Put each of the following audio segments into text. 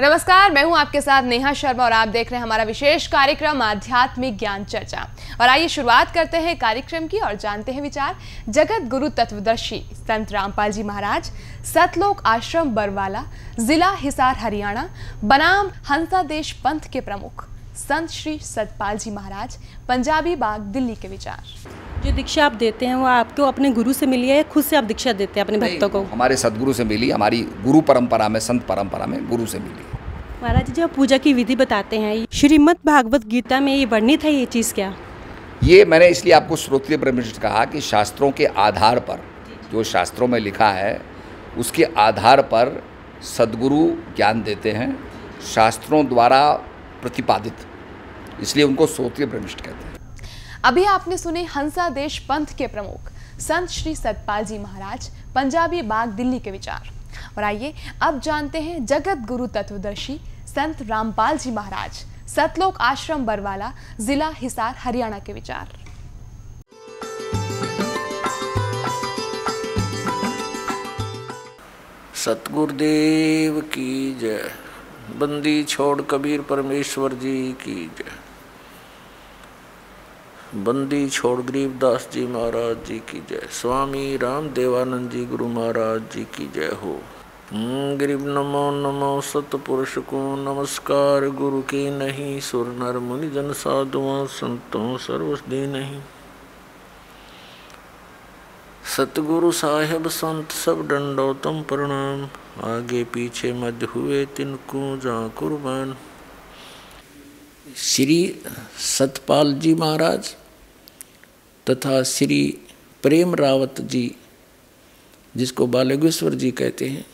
नमस्कार, मैं हूँ आपके साथ नेहा शर्मा और आप देख रहे हैं हमारा विशेष कार्यक्रम, आध्यात्मिक ज्ञान चर्चा। और आइए शुरुआत करते हैं कार्यक्रम की और जानते हैं विचार। जगत गुरु तत्वदर्शी संत रामपाल जी महाराज, सतलोक आश्रम बरवाला, जिला हिसार, हरियाणा, बनाम हंसा देश पंथ के प्रमुख। संत श्री सतपाल जी महाराज पंजाबी बाग दिल्ली के विचार। जो दीक्षा आप देते हैं वो आपको अपने गुरु से मिली है खुद से आप दीक्षा देते हैं अपने भक्तों को? हमारे सदगुरु से मिली हमारी गुरु परंपरा में संत परंपरा में गुरु से मिली। महाराज जी जब पूजा की विधि बताते हैं श्रीमद भागवत गीता में ये वर्णित है ये चीज़ क्या? ये मैंने इसलिए आपको श्रोत्रिय ब्रह्मनिष्ठ कहा कि शास्त्रों के आधार पर जो शास्त्रों में लिखा है उसके आधार पर सदगुरु ज्ञान देते हैं। शास्त्रों द्वारा प्रतिपादित। इसलिए उनको श्रोत्रिय ब्रह्मनिष्ठ कहते हैं। अभी आपने सुने हंसा देश पंथ के प्रमुख संत श्री सतपाल जी महाराज पंजाबी बाग दिल्ली के विचार। और आइए अब जानते हैं जगत गुरु तत्वदर्शी संत रामपाल जी महाराज सतलोक आश्रम बरवाला जिला हिसार हरियाणा के विचार। सतगुरुदेव की जय। बंदी छोड़ कबीर परमेश्वर जी की जय। बंदी छोड़ गरीबदास जी महाराज जी की जय। स्वामी राम देवानंद जी गुरु महाराज जी की जय हो। हम्म, गरीब नमो नमो सतपुरुष को नमस्कार। गुरु की नहीं सुर नर मुनि जन साधुओं संतों सर्वस्दी नहीं। सतगुरु साहेब संत सब दंडोतम प्रणाम। आगे पीछे मध्य हुए तिनको जा कुर्बान। श्री सतपाल जी महाराज तथा श्री प्रेम रावत जी, जिसको बालगेश्वर जी कहते हैं,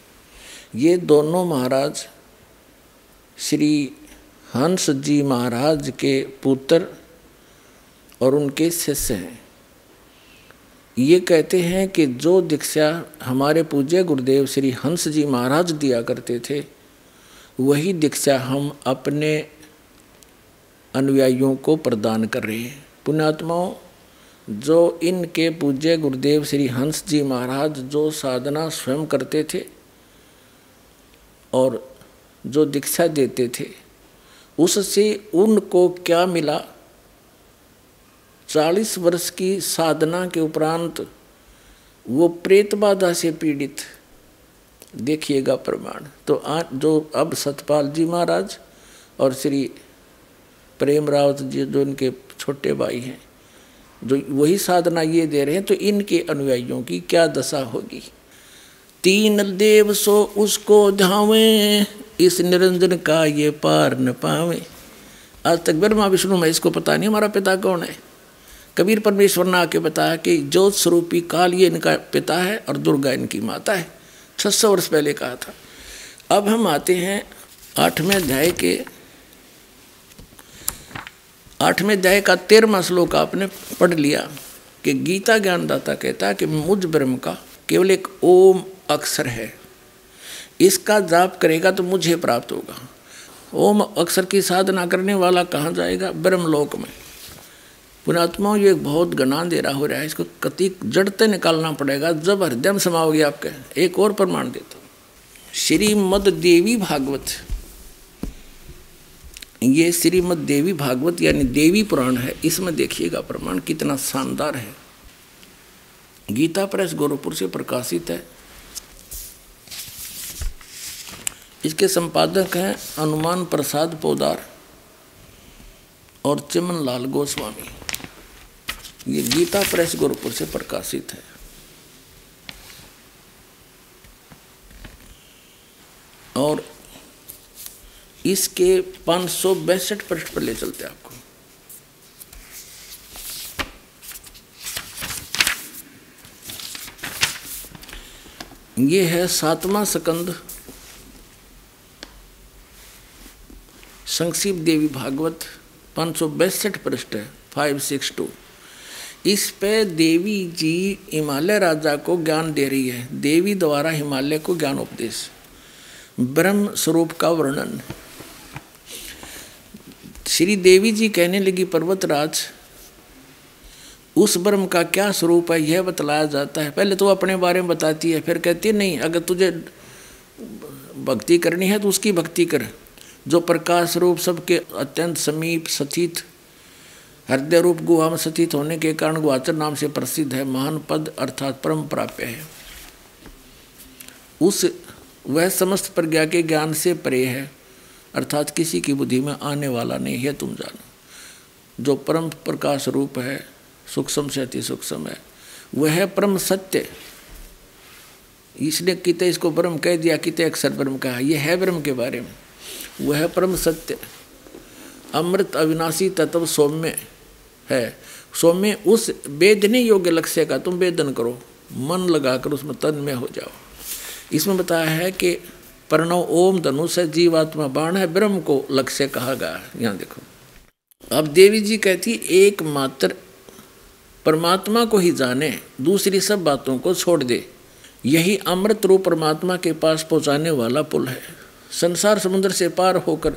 ये दोनों महाराज श्री हंस जी महाराज के पुत्र और उनके शिष्य हैं। ये कहते हैं कि जो दीक्षा हमारे पूज्य गुरुदेव श्री हंस जी महाराज दिया करते थे, वही दीक्षा हम अपने अनुयायियों को प्रदान कर रहे हैं। पुण्यात्माओं, जो इनके पूज्य गुरुदेव श्री हंस जी महाराज जो साधना स्वयं करते थे और जो दीक्षा देते थे, उससे उनको क्या मिला? चालीस वर्ष की साधना के उपरांत वो प्रेत बाधा से पीड़ित। देखिएगा प्रमाण। तो आ, जो अब सतपाल जी महाराज और श्री प्रेम रावत जी जो इनके छोटे भाई हैं जो वही साधना ये दे रहे हैं तो इनके अनुयायियों की क्या दशा होगी? तीन देव सो उसको धावे इस निरंजन का ये पार न पावे। आज तक ब्रह्मा विष्णु महेश को पता नहीं हमारा पिता कौन है। कबीर परमेश्वर ने आके बताया कि ज्योत स्वरूपी काल ये इनका पिता है और दुर्गा इनकी माता है। छः सौ वर्ष पहले कहा था। अब हम आते हैं आठवें अध्याय के आठवें अध्याय का तेरहवा श्लोक आपने पढ़ लिया कि गीता ज्ञानदाता कहता है कि मुझ ब्रह्म का केवल एक ओम अक्षर है। इसका जाप करेगा तो मुझे प्राप्त होगा। ओम अक्षर की साधना करने वाला कहाँ जाएगा? ब्रह्मलोक में। पुणात्माओं ये बहुत गना दे रहा हो रहा है, इसको कति जड़ते निकालना पड़ेगा, जब हृदय में समाओगे आपके, एक और प्रमाण देता हूँ। श्रीमद देवी भागवत। ये श्रीमद देवी भागवत यानी देवी पुराण है, इसमें देखिएगा प्रमाण कितना शानदार है। गीता प्रेस गोरखपुर से प्रकाशित है। इसके संपादक हैं अनुमान प्रसाद पोदार और चिमन लाल गोस्वामी। ये गीता प्रेस गोरखपुर से प्रकाशित है। और इसके पाँच सौ बैसठ पृष्ठ पर ले चलते आपको। ये है सातवां सकंद। संक्षिप्त देवी भागवत पाँच सौ बैसठ पृष्ठ है फाइव सिक्स टू इस पे देवी जी हिमालय राजा को ज्ञान दे रही है। देवी द्वारा हिमालय को ज्ञान उपदेश। ब्रह्म स्वरूप का वर्णन। श्री देवी जी कहने लगी, पर्वतराज, उस ब्रह्म का क्या स्वरूप है? यह बतलाया जाता है। पहले तो अपने बारे में बताती है, फिर कहती है, नहीं, अगर तुझे भक्ति करनी है तो उसकी भक्ति कर। जो प्रकाश रूप सबके अत्यंत समीप सतीत हृदय रूप गुहा में सतीत होने के कारण गुहाचर नाम से प्रसिद्ध है। महान पद अर्थात परम प्राप्य है। उस, वह समस्त प्रज्ञा के ज्ञान से परे है। अर्थात किसी की बुद्धि में आने वाला नहीं है तुम जानो। जो परम प्रकाश रूप है, सूक्ष्म से अति सूक्ष्म है, वह परम सत्य। इसने किते इसको ब्रह्म कह दिया किते अक्षर ब्रह्म कहा। यह है ब्रह्म के बारे में। वह परम सत्य। अमृत अविनाशी तत्व सौम्य। है। सौम्य उस वेदने योग्य लक्ष्य का तुम वेदन करो। मन लगाकर उसमें तन में हो जाओ। इसमें बताया है कि प्रणव ओम धनुष है जीवात्मा बाण है, ब्रह्म को लक्ष्य कहा गया है। यहाँ देखो। अब देवी जी कहती, एकमात्र परमात्मा को ही जाने, दूसरी सब बातों को छोड़ दे। यही अमृत रूप परमात्मा के पास पहुँचाने वाला पुल है। संसार समुद्र से पार होकर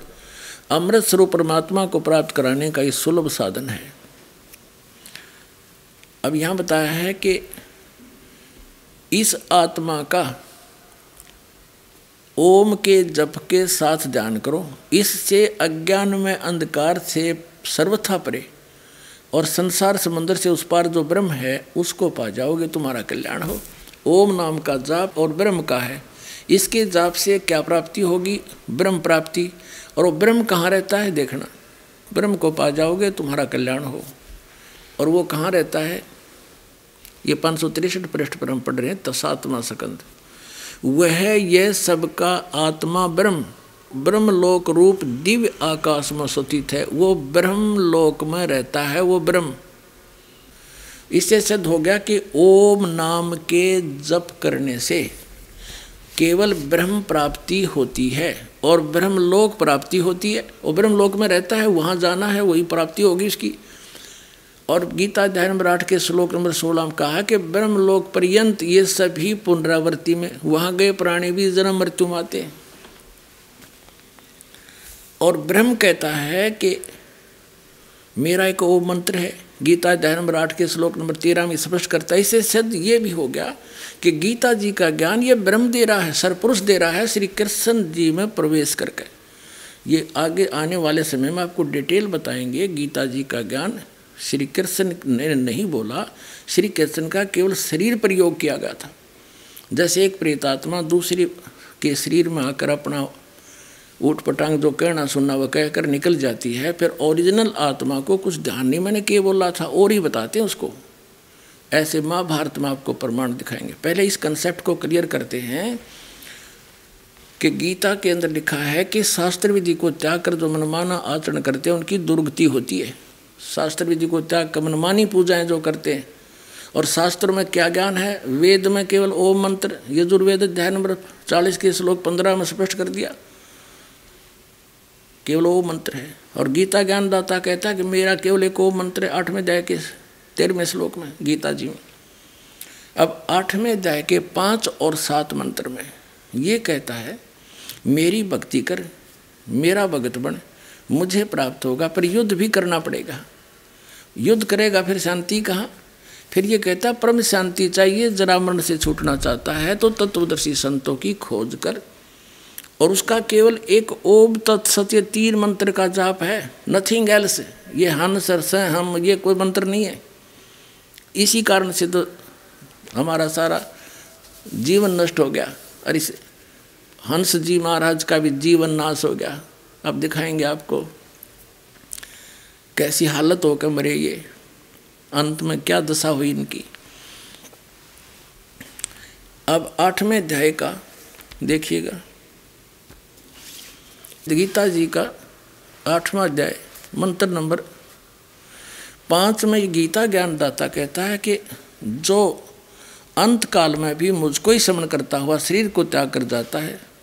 अमृत स्वरूप परमात्मा को प्राप्त कराने का ये सुलभ साधन है। अब यहाँ बताया है कि इस आत्मा का ओम के जप के साथ ध्यान करो। इससे अज्ञान में अंधकार से सर्वथा परे और संसार समुद्र से उस पार जो ब्रह्म है, उसको पा जाओगे, तुम्हारा कल्याण हो। ओम नाम का जाप और ब्रह्म का है। इसके जाप से क्या प्राप्ति होगी? ब्रह्म प्राप्ति। और वो ब्रह्म कहाँ रहता है? देखना। ब्रह्म को पा जाओगे, तुम्हारा कल्याण हो। और वो कहाँ रहता है? ये पाँच सौ तिरसठ पृष्ठ पर हम पढ़ रहे हैं, तसात्मा सकंद। वह यह सबका आत्मा ब्रह्म ब्रह्म लोक रूप दिव्य आकाश में सुतित है। वो ब्रह्म लोक में रहता है, वो ब्रह्म। इससे सिद्ध हो गया कि ओम नाम के जप करने से केवल ब्रह्म प्राप्ति होती है और ब्रह्म लोक प्राप्ति होती है और ब्रह्म लोक में रहता है, वहाँ जाना है, वही प्राप्ति होगी इसकी। और गीता अध्याय नंबर आठ के श्लोक नंबर सोलह में कहा कि ब्रह्म लोक पर्यंत ये सभी पुनरावृत्ति में वहाँ गए प्राणी भी जन्म मृत्यु आते और ब्रह्म कहता है कि मेरा एक वो मंत्र है, गीता अध्याय नंबर आठ के श्लोक नंबर तेरह में स्पष्ट करता है इससे सिद्ध ये भी हो गया कि गीता जी का ज्ञान ये ब्रह्म दे रहा है सरपुरुष दे रहा है, श्री कृष्ण जी में प्रवेश करके। ये आगे आने वाले समय में आपको डिटेल बताएँगे गीता जी का ज्ञान श्री कृष्ण ने नहीं बोला, श्री कृष्ण का केवल शरीर प्रयोग किया गया था। जैसे एक प्रेतात्मा दूसरी के शरीर में आकर अपना ऊट पटांग जो कहना सुनना वह कहकर निकल जाती है, फिर ओरिजिनल आत्मा को कुछ ध्यान नहीं, मैंने क्या बोला था, और ही बताते हैं उसको। ऐसे महाभारत में आपको प्रमाण दिखाएँगे। पहले इस कंसेप्ट को क्लियर करते हैं कि गीता के अंदर लिखा है कि शास्त्र विधि को त्याग कर जो मनमाना आचरण करते हैं, उनकी दुर्गति होती है। शास्त्र विधि को त्याग कर मनमानी पूजाएँ जो करते हैं। और शास्त्र में क्या ज्ञान है? वेद में केवल ओम मंत्र, यजुर्वेद अध्याय नंबर चालीस के श्लोक पंद्रह में स्पष्ट कर दिया। केवल वो मंत्र है। और गीता ज्ञानदाता कहता है कि मेरा केवल एक वो मंत्र है, आठवें अध्याय के तेरहवें श्लोक में, गीता जी में। अब आठवें अध्याय के पाँच और सात मंत्र में ये कहता है, मेरी भक्ति कर, मेरा भगत बन मुझे प्राप्त होगा, पर युद्ध भी करना पड़ेगा। युद्ध करेगा, फिर शांति कहाँ? फिर ये कहता, परम शांति चाहिए, जरा मरण से छूटना चाहता है तो तत्वदर्शी संतों की खोज कर। और उसका केवल एक ओम तत्सत्य तीन मंत्र का जाप है। नथिंग एल्स ये हन से, हम, ये कोई मंत्र नहीं है। इसी कारण से तो हमारा सारा जीवन नष्ट हो गया। और इस हंस जी महाराज का भी जीवन नाश हो गया। अब दिखाएँगे आपको कैसी हालत होकर मरे ये। अंत में क्या दशा हुई इनकी। अब आठवें अध्याय का देखिएगा। गीता जी का आठवां अध्याय, मंत्र नंबर पाँच में गीता ज्ञानदाता कहता है कि जो अंत काल में भी मुझको ही समन करता हुआ शरीर को त्याग कर जाता है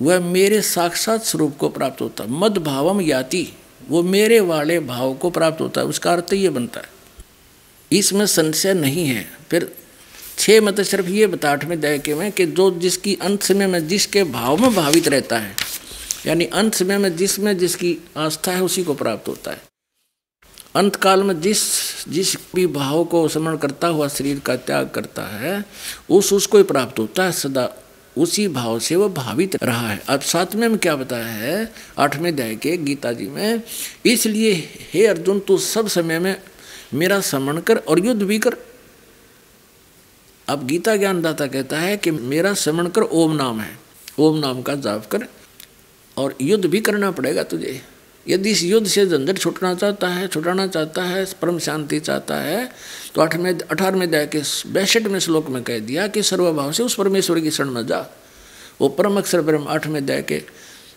वह मेरे साक्षात स्वरूप को प्राप्त होता है। मद भावम याति, वो मेरे वाले भाव को प्राप्त होता है। उसका अर्थ ये बनता है। इसमें संशय नहीं है। फिर छः मत सिर्फ़ ये बता आठवें दहके में कि जो जिसकी अंत समय में जिसके भाव में भावित रहता है, यानी अंत समय में जिसमें जिसकी आस्था है, उसी को प्राप्त होता है। अंत काल में जिस जिस भी भाव को स्मरण करता हुआ शरीर का त्याग करता है, उस, उसको ही प्राप्त होता है। सदा उसी भाव से वो भावित रहा है। अब सातवें में क्या बताया है? आठवें अध्याय के गीता जी में, इसलिए हे अर्जुन, तू सब समय में मेरा समण कर और युद्ध भी कर। अब गीता ज्ञानदाता कहता है कि मेरा समण कर, ओम नाम है। ओम नाम का जाप कर और युद्ध भी करना पड़ेगा तुझे। यदि इस युद्ध से झंझट छुटना चाहता है, छुटाना चाहता है, परम शांति चाहता है तो आठवें अठारहवें अध्याय के बैसठवें श्लोक में कह दिया कि सर्वभाव से उस परमेश्वर की शरण में जा। वो परम अक्षर ब्रह्म आठवें अध्याय के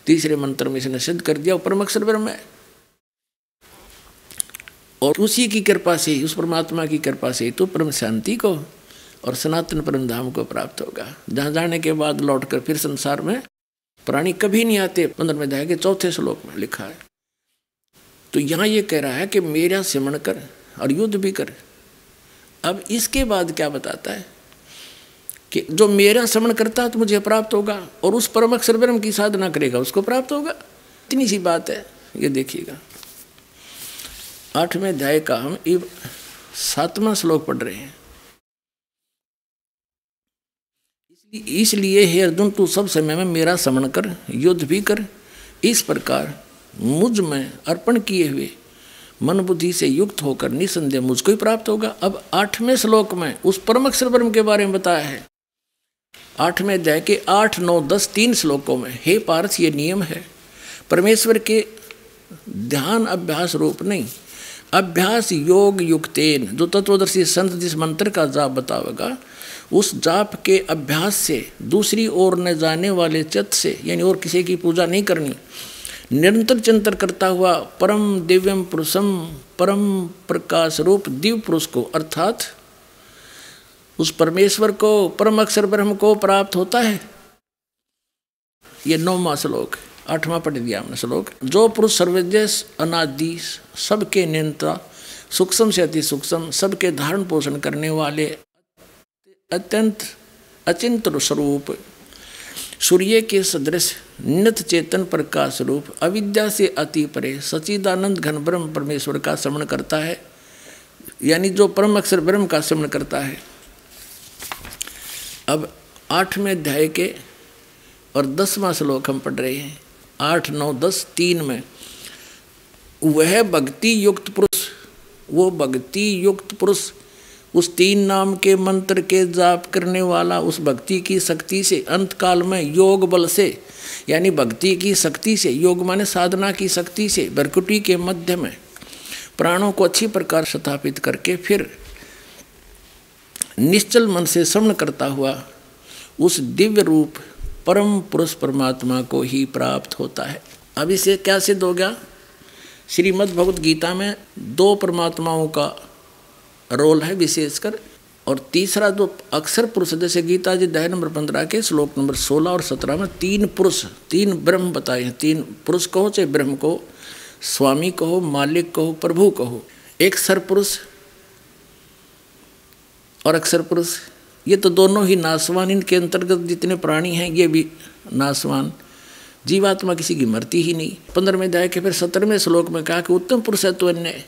तीसरे मंत्र में इसने सिद्ध कर दिया, वो परम अक्षर ब्रह्म है। और उसी की कृपा से उस परमात्मा की कृपा से तो परम शांति को और सनातन परम धाम को प्राप्त होगा। जहाँ जाने के बाद लौटकर फिर संसार में प्राणी कभी नहीं आते पंद्रह में अध्याय के चौथे श्लोक में लिखा है। तो यहाँ ये कह रहा है कि मेरा सिमरण कर और युद्ध भी कर। अब इसके बाद क्या बताता है? कि जो मेरा श्रवण करता है तो मुझे प्राप्त होगा और उस परम अक्षर ब्रह्म की साधना करेगा, उसको प्राप्त होगा। इतनी सी बात है, ये देखिएगा। आठवें अध्याय का हम सातवां श्लोक पढ़ रहे हैं। इसलिए हे अर्जुन, तू सब समय में मेरा श्रवण कर, युद्ध भी कर। इस प्रकार मुझमें अर्पण किए हुए मन बुद्धि से युक्त होकर निसंदेह मुझको ही प्राप्त होगा। अब आठवें श्लोक में उस परम अक्षर ब्रह्म के बारे में बताया है। आठवें अध्याय के आठ, नौ, दस, तीन श्लोकों में, हे पार्थ ये नियम है। परमेश्वर के ध्यान अभ्यास रूप नहीं। अभ्यास योग युक्तेन। जो तत्वदर्शी संत जिस मंत्र का जाप बतावेगा, उस जाप के अभ्यास से दूसरी ओर न जाने वाले चत से, यानी और किसी की पूजा नहीं करनी निरंतर चिंतन करता हुआ परम दिव्यम पुरुषम, परम प्रकाश रूप दिव्य पुरुष को, अर्थात उस परमेश्वर को, परम अक्षर ब्रह्म को प्राप्त होता है। यह नौवा श्लोक, आठवां पढ़ दिया हमने श्लोक। जो पुरुष सर्वज्ञ, अनादि, सबके नियंत्रा सूक्ष्म से अति सूक्ष्म, सबके धारण पोषण करने वाले अत्यंत अचिंत स्वरूप, सूर्य के सदृश नित चेतन प्रकाश रूप अविद्या से अति परे सचिदानंद घन ब्रह्म परमेश्वर का श्रवण करता है। यानी जो परम अक्षर ब्रह्म का श्रवण करता है। अब आठवें अध्याय के और दसवां श्लोक हम पढ़ रहे हैं। आठ, नौ, दस, तीन में, वह भक्ति युक्त पुरुष, वो भक्ति युक्त पुरुष, उस तीन नाम के मंत्र के जाप करने वाला उस भक्ति की शक्ति से अंत काल में योग बल से यानी भक्ति की शक्ति से, योग माने साधना की शक्ति से बरकुटी के मध्य में प्राणों को अच्छी प्रकार स्थापित करके फिर निश्चल मन से श्रवण करता हुआ उस दिव्य रूप परम पुरुष परमात्मा को ही प्राप्त होता है। अब इसे क्या सिद्ध हो गया? श्रीमद् भगवत गीता में दो परमात्माओं का रोल है, विशेषकर और तीसरा जो अक्षर पुरुष, जैसे गीता जी अध्याय नंबर पंद्रह के श्लोक नंबर सोलह और सत्रह में तीन पुरुष, तीन ब्रह्म बताए हैं। तीन पुरुष कहो, चाहे ब्रह्म को स्वामी कहो, मालिक कहो, प्रभु कहो। एक सर पुरुष और अक्षर पुरुष। ये तो दोनों ही नासवान इनके अंतर्गत जितने प्राणी हैं, ये भी नासवान जीवात्मा किसी की मरती ही नहीं। पंद्रहवें अध्याय के फिर सत्रहवें श्लोक में कहा कि उत्तम पुरुष है तो अन्य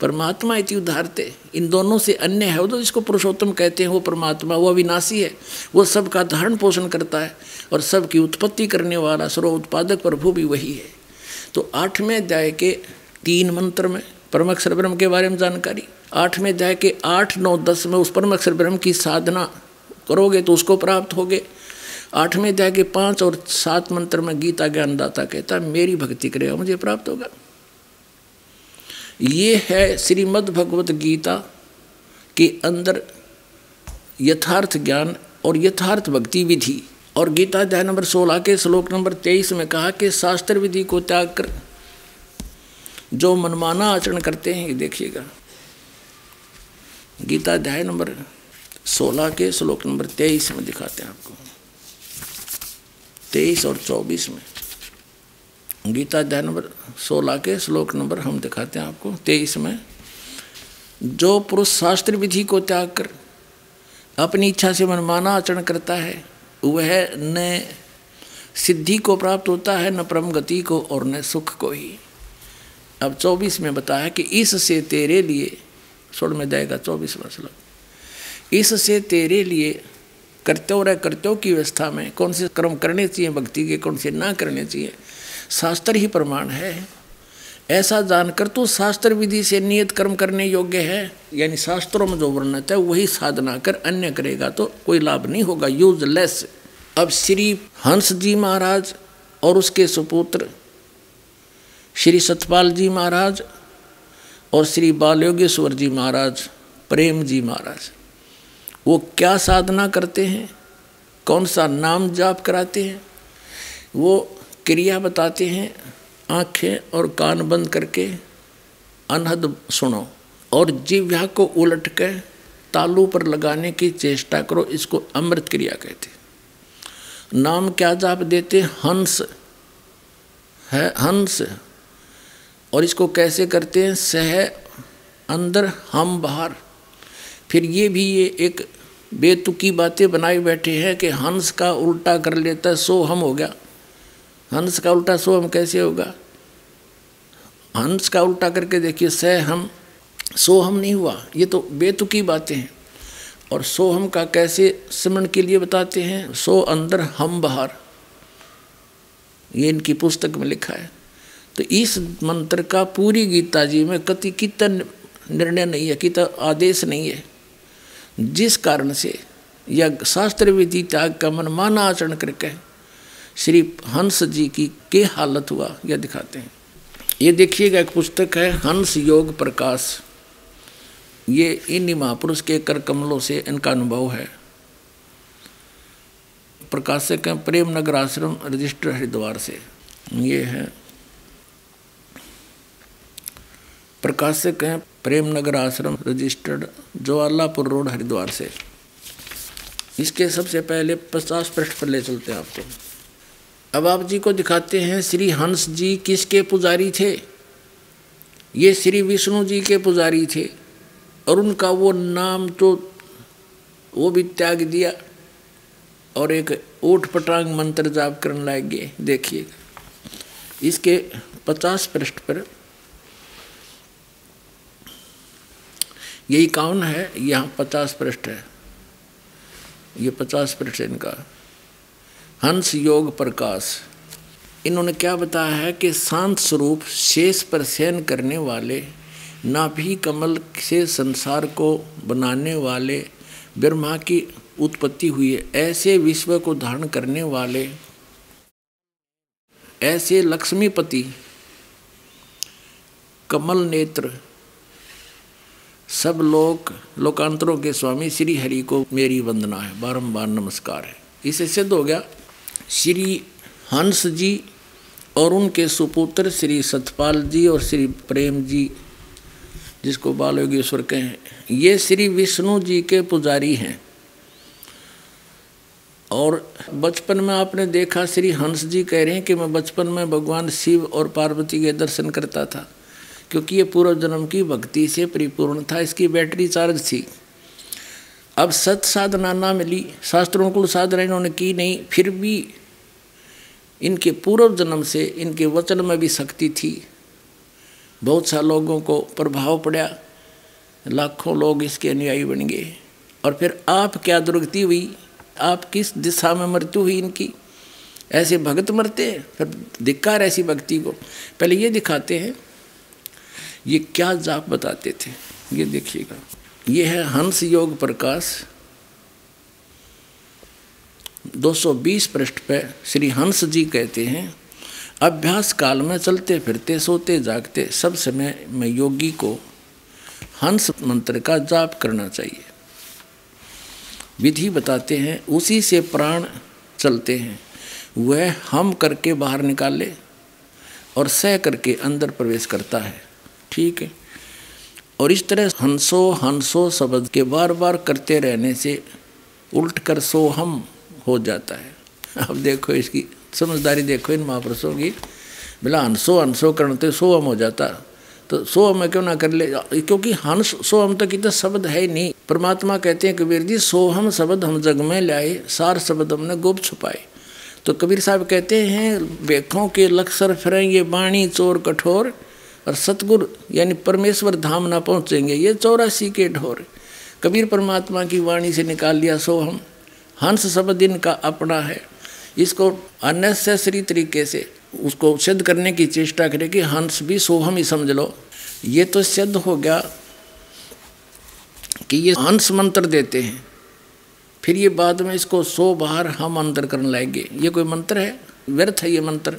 परमात्मा इति उदारते इन दोनों से अन्य है, वो तो जिसको पुरुषोत्तम कहते हैं, वो परमात्मा, वो अविनाशी है। वो सबका धारण पोषण करता है और सबकी उत्पत्ति करने वाला सर्व उत्पादक प्रभु भी वही है। तो आठवें अध्याय के तीन मंत्र में परमक्षर ब्रह्म के बारे में जानकारी, आठवें अध्याय के आठ, नौ, दस में उस परमक्षर ब्रह्म की साधना करोगे तो उसको प्राप्त होगे। आठवें अध्याय के पाँच और सात मंत्र में गीता ज्ञानदाता कहता मेरी भक्ति करेगा, मुझे प्राप्त होगा। ये है श्रीमद् भगवत गीता के अंदर यथार्थ ज्ञान और यथार्थ भक्ति विधि। और गीता अध्याय नंबर सोलह के श्लोक नंबर तेईस में कहा कि शास्त्र विधि को त्याग कर जो मनमाना आचरण करते हैं, ये देखिएगा। गीता अध्याय नंबर सोलह के श्लोक नंबर तेईस में दिखाते हैं आपको। तेईस और चौबीस में। गीता अध्याय नंबर सोलह के श्लोक नंबर हम दिखाते हैं आपको, तेईस में। जो पुरुष शास्त्र विधि को त्याग कर अपनी इच्छा से मनमाना आचरण करता है, वह न सिद्धि को प्राप्त होता है, न परम गति को और न सुख को ही। अब चौबीस में बताया कि इससे तेरे लिए स्वर्ण में जाएगा चौबीसवा श्लोक। इससे तेरे लिए करते रहे करते की व्यवस्था में कौन से कर्म करने चाहिए, भक्ति के कौन से ना करने चाहिए शास्त्र ही प्रमाण है। ऐसा जानकर तो शास्त्र विधि से नियत कर्म करने योग्य है। यानी शास्त्रों में जो वर्णित है, वही साधना कर अन्य करेगा तो कोई लाभ नहीं होगा। यूजलेस अब श्री हंस जी महाराज और उसके सुपुत्र, श्री सतपाल जी महाराज और श्री बाल योगेश्वर जी महाराज, प्रेम जी महाराज, वो क्या साधना करते हैं? कौन सा नाम जाप कराते हैं? वो क्रिया बताते हैं, आँखें और कान बंद करके अनहद सुनो और जिव्या को उलट कर तालू पर लगाने की चेष्टा करो, इसको अमृत क्रिया कहते नाम क्या जाप देते? हंस है, हंस। और इसको कैसे करते हैं? सह अंदर, हम बाहर। फिर ये भी ये एक बेतुकी बातें बनाई बैठे हैं कि हंस का उल्टा कर लेता है, सो हम हो गया। हंस का उल्टा सो हम कैसे होगा? हंस का उल्टा करके देखिए स हम, सो हम नहीं हुआ। ये तो बेतुकी बातें हैं। और सो हम का कैसे सिमरण के लिए बताते हैं? सो अंदर हम बाहर। ये इनकी पुस्तक में लिखा है। तो इस मंत्र का पूरी गीता जी में कति कितना निर्णय नहीं है, कितना आदेश नहीं है। जिस कारण से यह शास्त्र विधि त्याग का मनमाना आचरण करके श्री हंस जी की के हालत हुआ, यह दिखाते हैं। ये देखिएगा, एक पुस्तक है, हंस योग प्रकाश। ये इन महापुरुष के कर कमलों से इनका अनुभव है। प्रकाशक हैं प्रेम नगर आश्रम, रजिस्टर हरिद्वार से। ये है। प्रकाशक हैं प्रेम नगर आश्रम, रजिस्टर्ड जवालापुर रोड, हरिद्वार से। इसके सबसे पहले पचास पृष्ठ पर ले चलते हैं आपको। अब आप जी को दिखाते हैं श्री हंस जी किसके पुजारी थे? ये श्री विष्णु जी के पुजारी थे और उनका वो नाम तो वो भी त्याग दिया और एक ओठ पटांग मंत्र जाप करने लग गए। देखिएगा इसके पचास पृष्ठ पर यही कौन है, यहाँ पचास पृष्ठ है। ये पचास पृष्ठ इनका। हंस योग प्रकाश। इन्होंने क्या बताया है कि शांत स्वरूप शेष पर शयन करने वाले नाभि कमल से संसार को बनाने वाले, ब्रह्मा की उत्पत्ति हुई है, ऐसे विश्व को धारण करने वाले, ऐसे लक्ष्मीपति, कमल नेत्र, सब लोक, लोकांतरों के स्वामी श्री हरि को मेरी वंदना है, बारंबार नमस्कार है। इसे सिद्ध हो गया। श्री हंस जी और उनके सुपुत्र श्री सतपाल जी और श्री प्रेम जी, जिसको बाल योगेश्वर कहें, ये श्री विष्णु जी के पुजारी हैं। और बचपन में आपने देखा, श्री हंस जी कह रहे हैं कि मैं बचपन में भगवान शिव और पार्वती के दर्शन करता था, क्योंकि ये पूर्व जन्म की भक्ति से परिपूर्ण था, इसकी बैटरी चार्ज थी। अब सत साधना ना मिली, शास्त्रों को साधना इन्होंने की नहीं, फिर भी इनके पूर्व जन्म से, इनके वचन में भी शक्ति थी। बहुत सा लोगों को प्रभाव पड़ा, लाखों लोग इसके अनुयायी बन गए। और फिर आप क्या दुर्गति हुई? आप किस दिशा में मृत्यु हुई इनकी? ऐसे भगत मरते हैं, फिर धिक्कार ऐसी भक्ति को। पहले ये दिखाते हैं, ये क्या जाप बताते थे, ये देखिएगा। ये है हंस योग प्रकाश। 220 पृष्ठ पे श्री हंस जी कहते हैं, अभ्यास काल में चलते फिरते, सोते, जागते, सब समय में योगी को हंस मंत्र का जाप करना चाहिए। विधि बताते हैं, उसी से प्राण चलते हैं। वह हम करके बाहर निकाले और सह करके अंदर प्रवेश करता है। ठीक है। और इस तरह हंसो हंसो शब्द के बार बार करते रहने से उल्ट कर सो हम हो जाता है। अब देखो इसकी समझदारी देखो इन महापुरुषों की। बोला हंसो हंसो करते सो हम हो जाता। तो सो हम क्यों ना कर ले? क्योंकि हंस सो हम तो कितना शब्द है ही नहीं। परमात्मा कहते हैं कबीर जी, सो हम शब्द हम जग में लाए, सार शब्द हमने गुप्त छुपाए। तो कबीर साहब कहते हैं बेखों के लक्सर फिरें ये बाणी चोर कठोर और सतगुरु यानी परमेश्वर धाम ना पहुँचेंगे। ये चौरासी के ढोर। कबीर परमात्मा की वाणी से निकाल लिया सो हम हंस सब दिन का अपना है। इसको अनेसेसरी तरीके से उसको सिद्ध करने की चेष्टा करें कि हंस भी सोहम ही समझ लो। ये तो सिद्ध हो गया कि ये हंस मंत्र देते हैं। फिर ये बाद में इसको सो बाहर हम अंतर करने लाएँगे। ये कोई मंत्र है? व्यर्थ है ये मंत्र।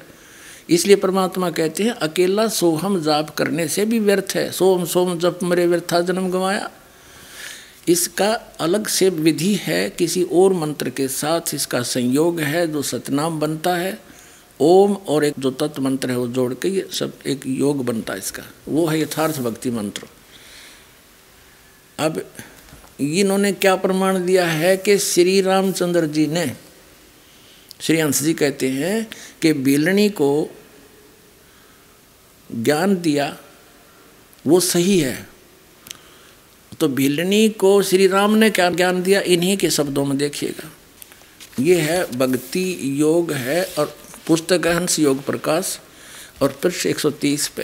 इसलिए परमात्मा कहते हैं, अकेला सोहम जाप करने से भी व्यर्थ है। सोम सोम जप मरे व्यर्था जन्म गंवाया। इसका अलग से विधि है, किसी और मंत्र के साथ इसका संयोग है, जो सतनाम बनता है। ओम और एक जो तत्व मंत्र है वो जोड़ के ये सब एक योग बनता है इसका। वो है यथार्थ भक्ति मंत्र। अब इन्होंने क्या प्रमाण दिया है कि श्री रामचंद्र जी ने श्री हंस जी कहते हैं कि बेलनी को ज्ञान दिया, वो सही है। तो भिलनी को श्री राम ने क्या ज्ञान दिया? इन्हीं के शब्दों में देखिएगा। ये है भक्ति योग है और पुस्तक हंस योग प्रकाश और पृष्ठ 130 पे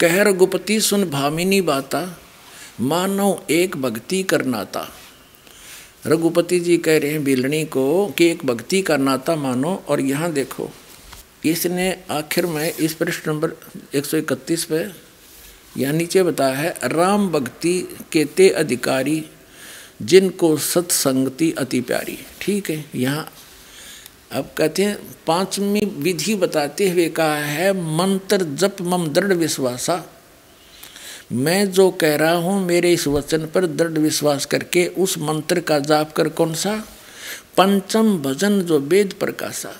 कह रघुपति सुन भामिनी बाता मानो एक भक्ति कर नाता रघुपति जी कह रहे हैं बिलनी को कि एक भक्ति का नाता मानो और यहाँ देखो। इसने आखिर में इस पृष्ठ नंबर 131 पे यहाँ नीचे बताया है, राम भक्ति के ते अधिकारी जिनको सत्संगति अति प्यारी। ठीक है, यहाँ अब कहते हैं, पांचवी विधि बताते हुए कहा है, मंत्र जप मम दृढ़ विश्वासा मैं जो कह रहा हूँ, मेरे इस वचन पर दृढ़ विश्वास करके उस मंत्र का जाप कर कौन सा? पंचम भजन जो वेद प्रकाशा।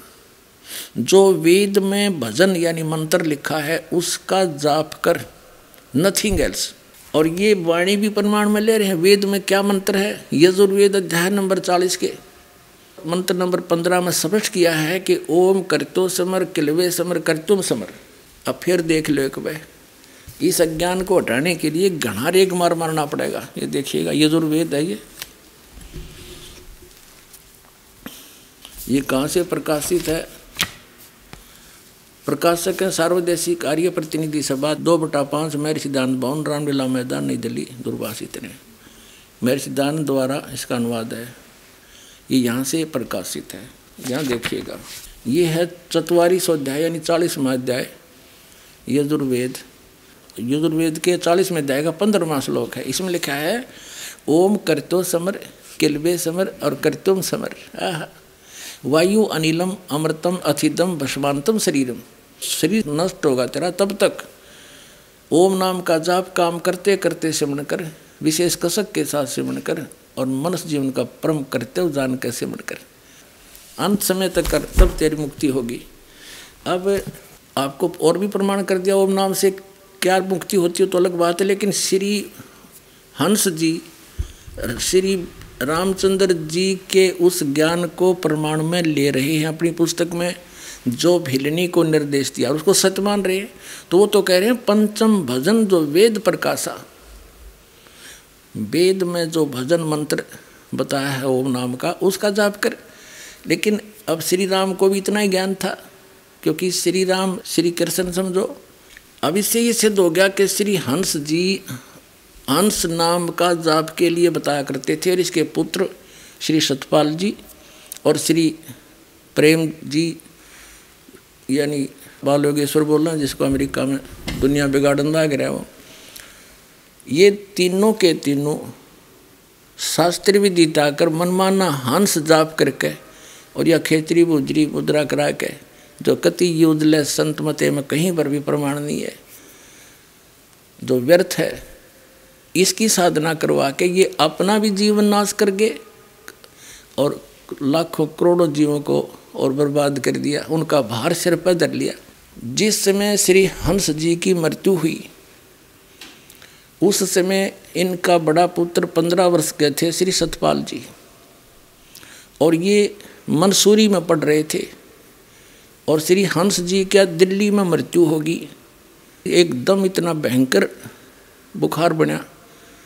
जो वेद में भजन यानी मंत्र लिखा है, उसका जाप कर। नथिंग एल्स और ये वाणी भी प्रमाण में ले रहे हैं। वेद में क्या मंत्र है? यजुर्वेद अध्याय नंबर चालीस के। मंत्र नंबर पंद्रह में स्पष्ट किया है कि, ओम करतो समर, किलवे समर करतुम समर। अब फिर देख लो एक भाई इस अज्ञान को हटाने के लिए घना रेग मार मारना पड़ेगा। ये देखिएगा, ये यजुर्वेद है ये। ये कहाँ से प्रकाशित है? प्रकाशक है सार्वदेशी कार्य प्रतिनिधि सभा, दो बटा पाँच, मेरे सिद्धांत भवन रामलीला मैदान, नई दिल्ली, दुर्भाषित ने मेरे सिद्धांत द्वारा इसका अनुवाद है। ये यहाँ से प्रकाशित है। यहाँ देखिएगा। ये है चतवारी स्वाध्याय यानी चालीसवा अध्याय। यजुर्वेद यजुर्वेद के चालीसवें अध्याय का पंद्रहवा श्लोक है। इसमें लिखा है, ओम करतो समर, किलबे समर और करतुम समर। वायु अनिलम, अमृतम अथिदम भस्मांतम शरीरम। शरीर नष्ट होगा तेरा तब तक। ओम नाम का जाप काम करते करते सिमरण कर, विशेष कसक के साथ सिमरण कर और मनुष्य जीवन का परम कर्तव्य जान के सिमरण कर। अंत समय तक कर, तब तेरी मुक्ति होगी। अब आपको और भी प्रमाण कर दिया ओम नाम से क्या मुक्ति होती है तो अलग बात है, लेकिन श्री हंस जी, श्री रामचंद्र जी के उस ज्ञान को प्रमाण में ले रहे हैं अपनी पुस्तक में, जो भिलनी को निर्देश दिया। और उसको सत्य मान रहे हैं। तो वो तो कह रहे हैं, पंचम भजन जो वेद प्रकाशा। वेद में जो भजन मंत्र बताया है ओम नाम का, उसका जाप कर। लेकिन अब श्री राम को भी इतना ही ज्ञान था, क्योंकि श्री राम, श्री कृष्ण समझो अब इससे ये सिद्ध हो गया कि श्री हंस जी हंस नाम का जाप के लिए बताया करते थे और इसके पुत्र श्री सतपाल जी और श्री प्रेम जी, यानी बाल योगेश्वर बोल रहे हैं, जिसको अमेरिका में दुनिया बिगाड़न लाग रहा वो। ये तीनों के तीनों शास्त्र विधि ताकर मनमाना हंस जाप करके और या खेतरी बुजरी मुद्रा करा के जो कति युद्धलेस संत मते में कहीं पर भी प्रमाण नहीं है, जो व्यर्थ है, इसकी साधना करवा के ये अपना भी जीवन नाश कर गए और लाखों करोड़ों जीवों को और बर्बाद कर दिया, उनका भार सिर पर धर लिया। जिस समय श्री हंस जी की मृत्यु हुई, उस समय इनका बड़ा पुत्र पंद्रह वर्ष के थे श्री सतपाल जी। और ये मंसूरी में पढ़ रहे थे। और श्री हंस जी क्या दिल्ली में मृत्यु होगी? एकदम इतना भयंकर बुखार बना।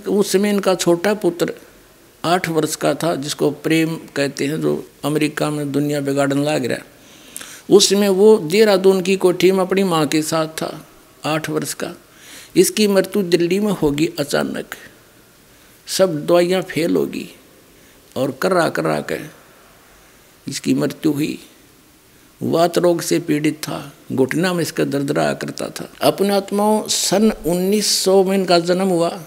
उस समय इनका छोटा पुत्र आठ वर्ष का था, जिसको प्रेम कहते हैं, जो अमेरिका में दुनिया बिगाड़न लाग रहा उस समय वो देहरादून की कोठी में अपनी माँ के साथ था, आठ वर्ष का। इसकी मृत्यु दिल्ली में होगी अचानक। सब दवाइयाँ फेल होगी और कर्रा कर्रा के इसकी मृत्यु हुई। वात रोग से पीड़ित था, घुटना में इसका दर्द रहा करता था। अपने आत्माओं सन 1900 में इनका जन्म हुआ।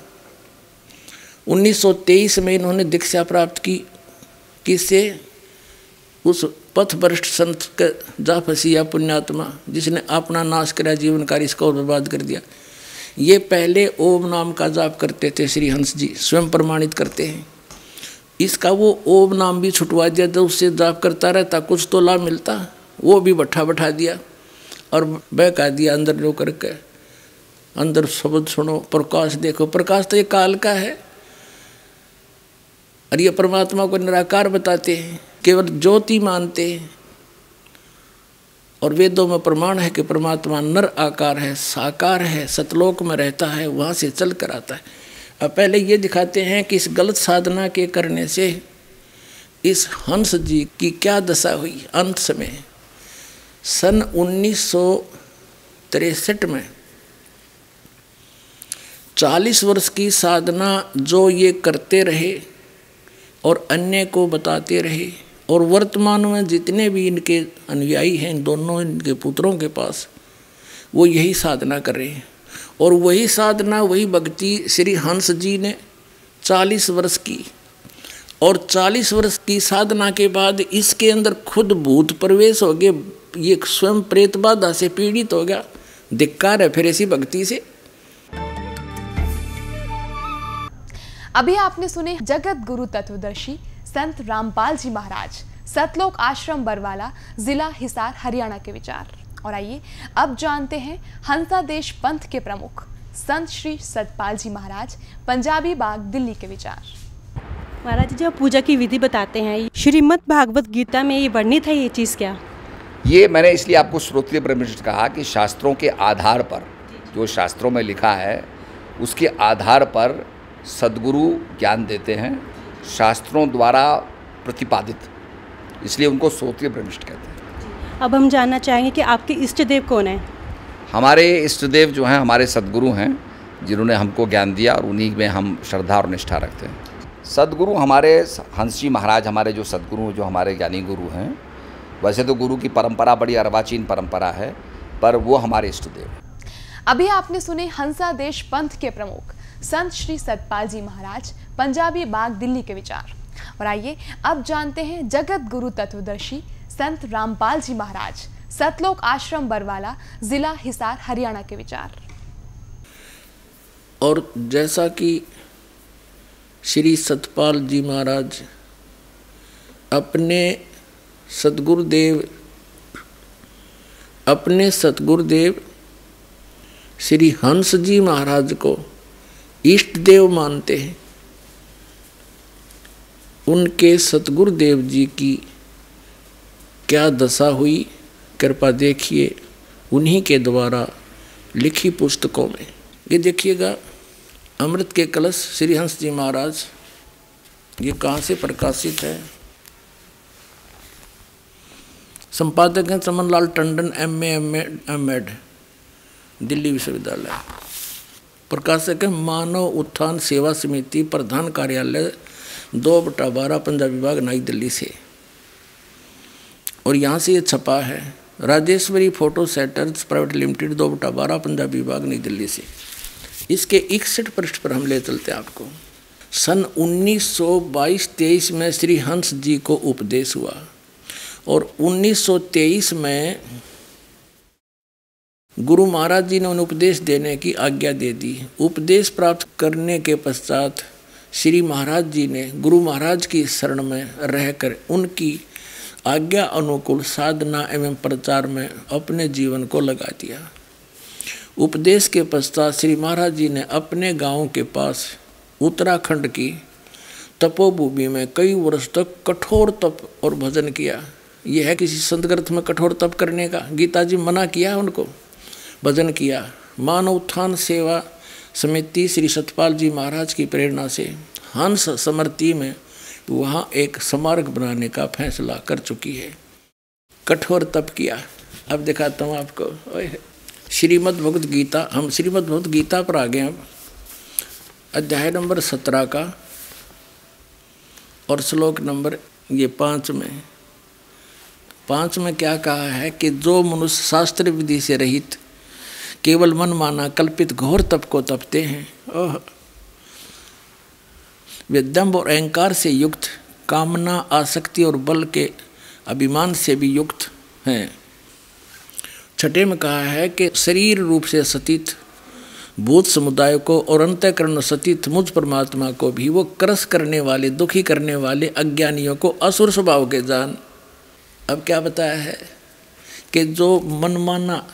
1923 में इन्होंने दीक्षा प्राप्त की किससे उस पथ भ्रष्ट संत के जा फंसिया पुण्यात्मा, जिसने अपना नाश कराया जीवन कार्य इसका और बर्बाद कर दिया। ये पहले ओम नाम का जाप करते थे श्री हंस जी, स्वयं प्रमाणित करते हैं। इसका वो ओम नाम भी छुटवा दिया तो उससे जाप करता रहता, कुछ तो लाभ मिलता। वो भी बैठा बैठा दिया और बह बहका दिया अंदर जो करके। अंदर शब्द सुनो, प्रकाश देखो। प्रकाश तो ये काल का है। और ये परमात्मा को निराकार बताते हैं, केवल ज्योति मानते हैं। और वेदों में प्रमाण है कि परमात्मा नर आकार है, साकार है, सतलोक में रहता है, वहाँ से चल कर आता है। अब पहले ये दिखाते हैं कि इस गलत साधना के करने से इस हंस जी की क्या दशा हुई, अंत समय। सन उन्नीस में चालीस वर्ष की साधना जो ये करते रहे और अन्य को बताते रहे और वर्तमान में जितने भी इनके अनुयायी हैं, दोनों इनके पुत्रों के पास, वो यही साधना कर रहे हैं। और वही साधना, वही भक्ति श्री हंस जी ने चालीस वर्ष की और चालीस वर्ष की साधना के बाद इसके अंदर खुद भूत प्रवेश हो गए। ये स्वयं प्रेत बाधा से पीड़ित हो गया धिक्कार है फिर ऐसी भक्ति से। अभी आपने सुने जगत गुरु तत्वदर्शी संत रामपाल जी महाराज सतलोक आश्रम बरवाला जिला हिसार हरियाणा के विचार। और आइए अब जानते हैं हंसा देश पंथ के प्रमुख संत श्री सतपाल जी महाराज पंजाबी बाग दिल्ली के विचार। महाराज जी आप पूजा की विधि बताते हैं श्रीमद् भागवत गीता में ये वर्णित है ये चीज़ क्या? ये मैंने इसलिए आपको श्रोत्रिय ब्रह्मनिष्ठ कहा कि शास्त्रों के आधार पर जो शास्त्रों में लिखा है उसके आधार पर सदगुरु ज्ञान देते हैं शास्त्रों द्वारा प्रतिपादित। इसलिए उनको श्रोत्रिय ब्रह्मनिष्ठ कहते हैं। अब हम जानना चाहेंगे कि आपके इष्ट देव कौन है? हमारे इष्ट देव जो हैं हमारे सदगुरु हैं जिन्होंने हमको ज्ञान दिया और उन्हीं में हम श्रद्धा और निष्ठा रखते हैं। सदगुरु हमारे हंस जी महाराज हमारे जो सदगुरु जो हमारे ज्ञानी गुरु हैं वैसे तो गुरु की परंपरा बड़ी अर्वाचीन परंपरा है पर वो हमारे इष्ट देव अभी आपने सुने हंसा देश पंथ के प्रमुख संत श्री सतपाल जी महाराज पंजाबी बाग दिल्ली के विचार। और आइए अब जानते हैं जगत गुरु तत्वदर्शी संत रामपाल जी महाराज सतलोक आश्रम बरवाला जिला हिसार हरियाणा के विचार। और जैसा कि श्री सतपाल जी महाराज अपने सदगुरुदेव अपने सतगुरुदेव, श्री हंस जी महाराज को इष्ट देव मानते हैं। उनके सतगुरुदेव जी की क्या दशा हुई, कृपा देखिए उन्हीं के द्वारा लिखी पुस्तकों में। ये देखिएगा, अमृत के कलश, श्री हंस जी महाराज, ये कहाँ से प्रकाशित है? संपादक हैं Chaman Lal Tandon M M M Ed Delhi विश्वविद्यालय। प्रकाशक है मानव उत्थान सेवा समिति, प्रधान कार्यालय, दो बटा बारह पंजाब विभाग, नई दिल्ली से। और यहाँ से ये छपा है, Rajeshwari photo setters private limited, दो बटा बारह पंजाब विभाग, नई दिल्ली से। इसके इकसठ पृष्ठ पर हम ले चलते हैं आपको। सन 1922-23 में श्री हंस जी को उपदेश हुआ। और 1923 में गुरु महाराज जी ने उन्हें उपदेश देने की आज्ञा दे दी। उपदेश प्राप्त करने के पश्चात श्री महाराज जी ने गुरु महाराज की शरण में रहकर उनकी आज्ञा अनुकूल साधना एवं प्रचार में अपने जीवन को लगा दिया। उपदेश के पश्चात श्री महाराज जी ने अपने गाँव के पास उत्तराखंड की तपोभूमि में कई वर्ष तक कठोर तप और भजन किया। यह है किसी संत ग्रंथ में कठोर तप करने का। गीता जी मना किया उनको, भजन किया। मानव उत्थान सेवा समिति श्री सतपाल जी महाराज की प्रेरणा से हंस समृति में वहाँ एक स्मारक बनाने का फैसला कर चुकी है। कठोर तप किया। अब दिखाता हूँ आपको। श्रीमद् भगवद गीता। हम श्रीमद् भगवद गीता पर आ गए अब। अध्याय नंबर सत्रह का और श्लोक नंबर ये पाँच में। पाँच में क्या कहा है कि जो मनुष्य शास्त्र विधि से रहित, केवल मन माना कल्पित घोर तप को तपते हैं, ओह। वे दम्भ और अहंकार से युक्त, कामना, आसक्ति और बल के अभिमान से भी युक्त हैं। छठे में कहा है कि शरीर रूप से सतीत, भूत समुदाय को और अंतकरण सतीत मुझ परमात्मा को भी वो क्रस करने वाले, दुखी करने वाले अज्ञानियों को असुर स्वभाव के जान अब क्या बताया है कि जो मनमाना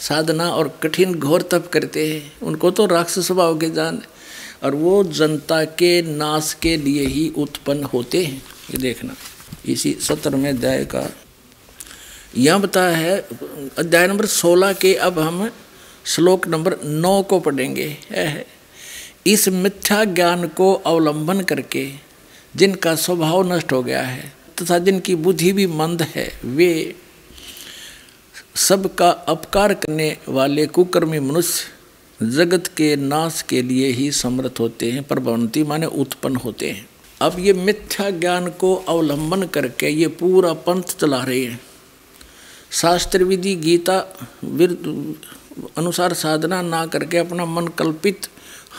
साधना और कठिन घोर तप करते हैं, उनको तो राक्षस स्वभाव के जान, और वो जनता के नाश के लिए ही उत्पन्न होते हैं। ये देखना, इसी सत्र में अध्याय का। यह बताया है, अध्याय नंबर सोलह के अब हम श्लोक नंबर नौ को पढ़ेंगे। है, इस मिथ्या ज्ञान को अवलंबन करके जिनका स्वभाव नष्ट हो गया है तथा जिनकी बुद्धि भी मंद है, वे सबका अपकार करने वाले कुकर्मी मनुष्य जगत के नाश के लिए ही समर्थ होते हैं प्रभवंती माने उत्पन्न होते हैं। अब ये मिथ्या ज्ञान को अवलंबन करके ये पूरा पंथ चला रहे हैं। शास्त्र विधि गीता अनुसार साधना ना करके अपना मन कल्पित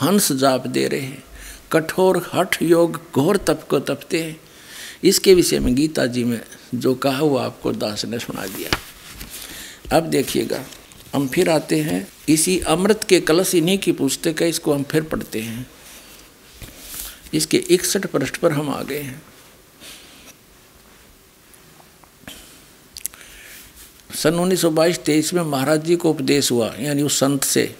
हंस जाप दे रहे हैं। कठोर हठ योग घोर तप को तपते हैं। इसके विषय में गीता जी में जो कहा वो आपको दास ने सुना दिया। अब देखिएगा, हम फिर आते हैं। इसी अमृत के कलश इन्हीं की पुस्तक है, इसको हम फिर पढ़ते हैं। इसके इकसठ पृष्ठ पर हम आ गए हैं। सन उन्नीस सौ बाईस तेईस में महाराज जी को उपदेश हुआ, यानी उस संत से।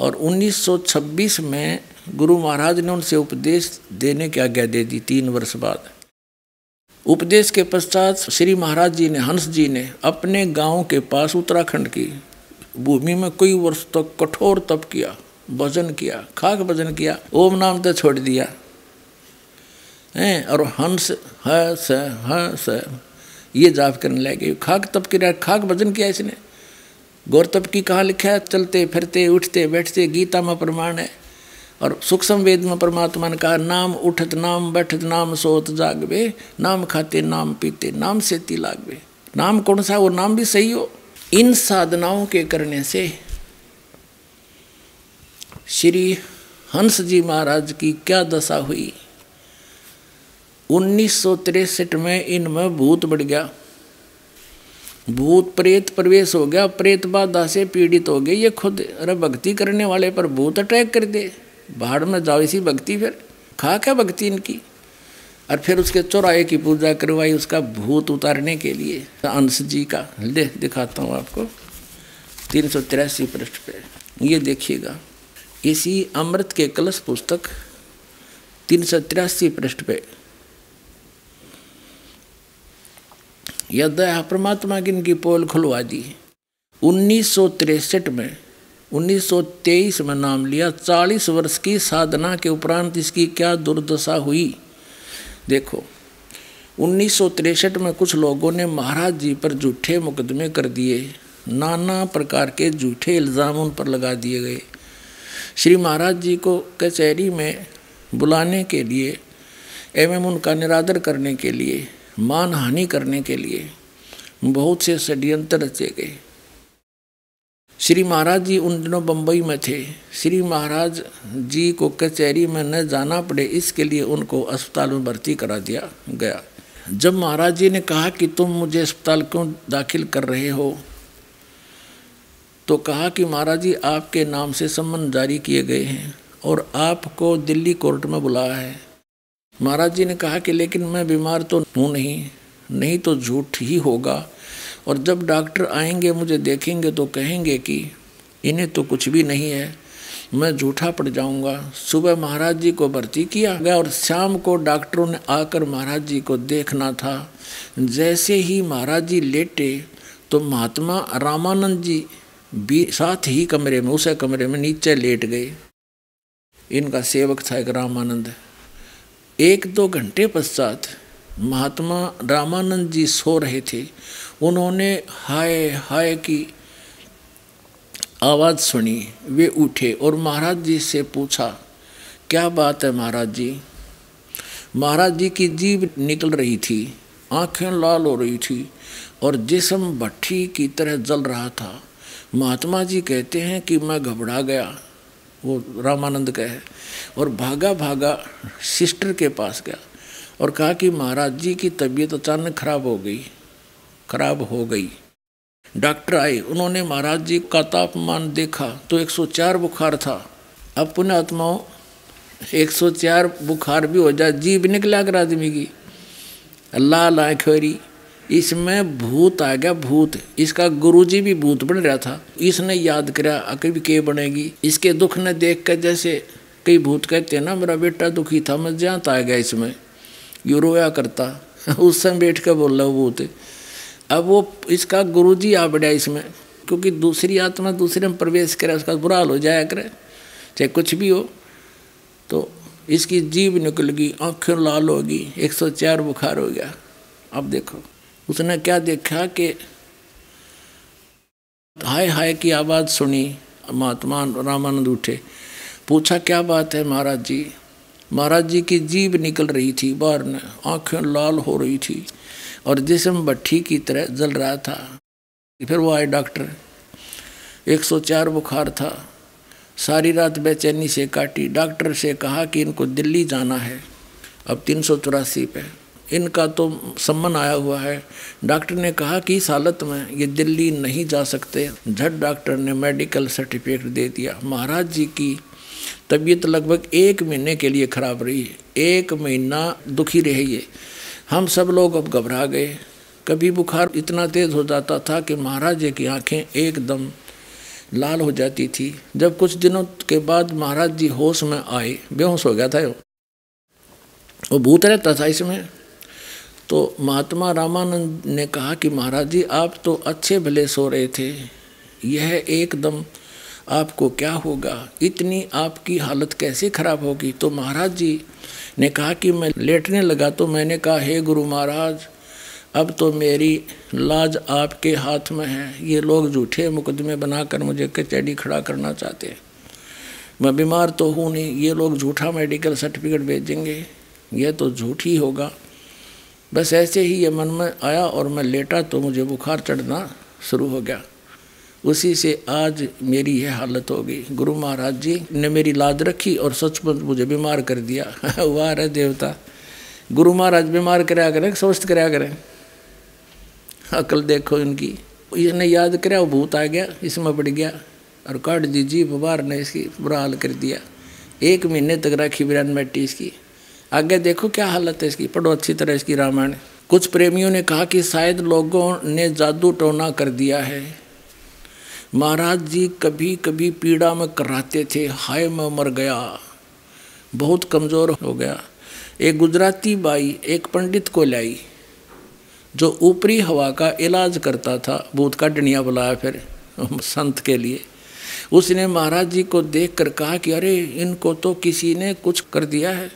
और 1926 में गुरु महाराज ने उनसे उपदेश देने की आज्ञा दे दी तीन वर्ष बाद। उपदेश के पश्चात श्री महाराज जी ने, हंस जी ने अपने गाँव के पास उत्तराखंड की भूमि में कई वर्ष तक तो कठोर तप किया, भजन किया, खाक भजन किया, ओम नाम तो छोड़ दिया। हैं, और हंस, ह, स स, ये जाप करने लगे खाक तप किया, खाक भजन किया इसने। गौर तप की कहाँ लिखा है? चलते, फिरते, उठते, बैठते, गीता में प्रमाण है। और सूक्ष्म वेद में परमात्मा ने कहा, नाम उठत, नाम बैठत, नाम सोत जागवे, नाम खाते, नाम पीते, नाम से ती लागवे। नाम कौन सा वो नाम भी सही हो। इन साधनाओं के करने से श्री हंस जी महाराज की क्या दशा हुई? उन्नीस में इनमें भूत बढ़ गया। भूत प्रेत प्रवेश हो गया। प्रेत बाधा से पीड़ित हो गए। ये खुद अरे भक्ति करने वाले पर भूत अटैक कर दे। भाड़ में जाओ, इसी भक्ति फिर। खा क्या भक्ति इनकी? और फिर उसके चौराहे की पूजा करवाई उसका भूत उतारने के लिए। अंश जी का ले, दिखाता हूँ आपको। तीन सौ तिरासी पृष्ठ पे। ये देखिएगा। इसी अमृत के कलश पुस्तक, तीन सौ तिरासी पृष्ठ पे। यह दया परमात्मा की इनकी पोल खुलवा दी। उन्नीस सौ तिरसठ में 1923 में नाम लिया। 40 वर्ष की साधना के उपरांत इसकी क्या दुर्दशा हुई? देखो, उन्नीस में कुछ लोगों ने महाराज जी पर झूठे मुकदमे कर दिए। नाना प्रकार के झूठे इल्ज़ाम उन पर लगा दिए गए। श्री महाराज जी को कचहरी में बुलाने के लिए एवं उनका निरादर करने के लिए मान हानि करने के लिए बहुत से षड्यंत्र रचे गए। श्री महाराज जी उन दिनों बम्बई में थे। श्री महाराज जी को कचहरी में न जाना पड़े, इसके लिए उनको अस्पताल में भर्ती करा दिया गया। जब महाराज जी ने कहा कि तुम मुझे अस्पताल क्यों दाखिल कर रहे हो तो कहा कि महाराज जी, आपके नाम से सम्मन जारी किए गए हैं और आपको दिल्ली कोर्ट में बुलाया है। महाराज जी ने कहा कि लेकिन मैं बीमार तो हूँ नहीं नहीं तो झूठ ही होगा। और जब डॉक्टर आएँगे, मुझे देखेंगे तो कहेंगे कि इन्हें तो कुछ भी नहीं है। मैं झूठा पड़ जाऊँगा। सुबह महाराज जी को भर्ती किया गया और शाम को डॉक्टरों ने आकर महाराज जी को देखना था। जैसे ही महाराज जी लेटे तो महात्मा रामानंद जी भी साथ ही कमरे में, उसे कमरे में नीचे लेट गए। इनका सेवक था एक रामानंद। एक दो घंटे पश्चात महात्मा रामानंद जी सो रहे थे। उन्होंने हाय हाय की आवाज़ सुनी। वे उठे और महाराज जी से पूछा, क्या बात है महाराज जी? महाराज जी की जीभ निकल रही थी, आँखें लाल हो रही थी और जिसम भट्टी की तरह जल रहा था। महात्मा जी कहते हैं कि मैं घबरा गया, वो रामानंद का है और भागा भागा सिस्टर के पास गया और कहा कि महाराज जी की तबीयत अचानक खराब हो गई। खराब हो गई। डॉक्टर आए, उन्होंने महाराज जी का तापमान देखा तो 104 बुखार था। अब पुनः आत्माओं 104 बुखार भी हो जाए जीभ निकला कर आदमी की। लाल आँखोरी इसमें भूत आ गया, भूत। इसका गुरुजी भी भूत बन रहा था। इसने याद करा कभी के बनेगी? इसके दुख ने देख कर जैसे कई भूत कहते हैं ना, मेरा बेटा दुखी था, मैं ज़्यादा आ गया इसमें। यू रोया करता। उस समय बैठ कर बोल रहा वो भूत अब वो इसका गुरुजी आ बढ़िया इसमें, क्योंकि दूसरी आत्मा दूसरे में प्रवेश करे, उसका बुरा हाल हो जाया करे, चाहे कुछ भी हो तो इसकी जीव निकल गई, आँखें लाल होगी 104 बुखार हो गया। अब देखो, उसने क्या देखा कि हाय हाय की आवाज़ सुनी, महात्मा रामानंद उठे, पूछा, क्या बात है महाराज जी? महाराज जी की जीभ निकल रही थी बाहर ने आँखें लाल हो रही थी। और जिसम भट्टी की तरह जल रहा था, फिर वो आए डॉक्टर। 104 बुखार था। सारी रात बेचैनी से काटी। डॉक्टर से कहा कि इनको दिल्ली जाना है। अब तीन सौ चौरासी पे। इनका तो सम्मन आया हुआ है। डॉक्टर ने कहा कि इस हालत में ये दिल्ली नहीं जा सकते। झट डॉक्टर ने मेडिकल सर्टिफिकेट दे दिया। महाराज जी की तबीयत लगभग एक महीने के लिए खराब रही। एक महीना दुखी रही है हम सब लोग अब घबरा गए। कभी बुखार इतना तेज़ हो जाता था कि महाराज जी की आँखें एकदम लाल हो जाती थी। जब कुछ दिनों के बाद महाराज जी होश में आए, बेहोश हो गया था वो वो भूत रहता था इसमें। तो महात्मा रामानंद ने कहा कि महाराज जी, आप तो अच्छे भले सो रहे थे। यह एकदम आपको क्या होगा? इतनी आपकी हालत कैसे खराब होगी? तो महाराज जी ने कहा कि मैं लेटने लगा तो मैंने कहा, हे गुरु महाराज, अब तो मेरी लाज आपके हाथ में है। ये लोग झूठे मुकदमे बनाकर मुझे कचहरी खड़ा करना चाहते हैं। मैं बीमार तो हूँ नहीं। ये लोग झूठा मेडिकल सर्टिफिकेट भेजेंगे। यह तो झूठ ही होगा। बस ऐसे ही ये मन में आया और मैं लेटा तो मुझे बुखार चढ़ना शुरू हो गया। उसी से आज मेरी यह हालत हो गई। गुरु महाराज जी ने मेरी लाद रखी और सचमुच मुझे बीमार कर दिया। वाह रे देवता। गुरु महाराज बीमार कराया करें, स्वस्थ कराया करें। अकल देखो इनकी। इसने याद कराया भूत आ गया, इसमें बढ़ गया और काट दी जी बार ने इसकी बुरा हाल कर दिया। एक महीने तक रखी बिरान मैटी इसकी। आगे देखो क्या हालत है इसकी। पढ़ो अच्छी तरह इसकी रामायण। कुछ प्रेमियों ने कहा कि शायद लोगों ने जादू टोना कर दिया है। महाराज जी कभी कभी पीड़ा में कराते थे, हाय मैं मर गया, बहुत कमज़ोर हो गया। एक गुजराती बाई, एक पंडित को लाई, जो ऊपरी हवा का इलाज करता था, भूत का डनिया बुलाया फिर, संत के लिए। उसने महाराज जी को देख कर कहा कि अरे, इनको तो किसी ने कुछ कर दिया है,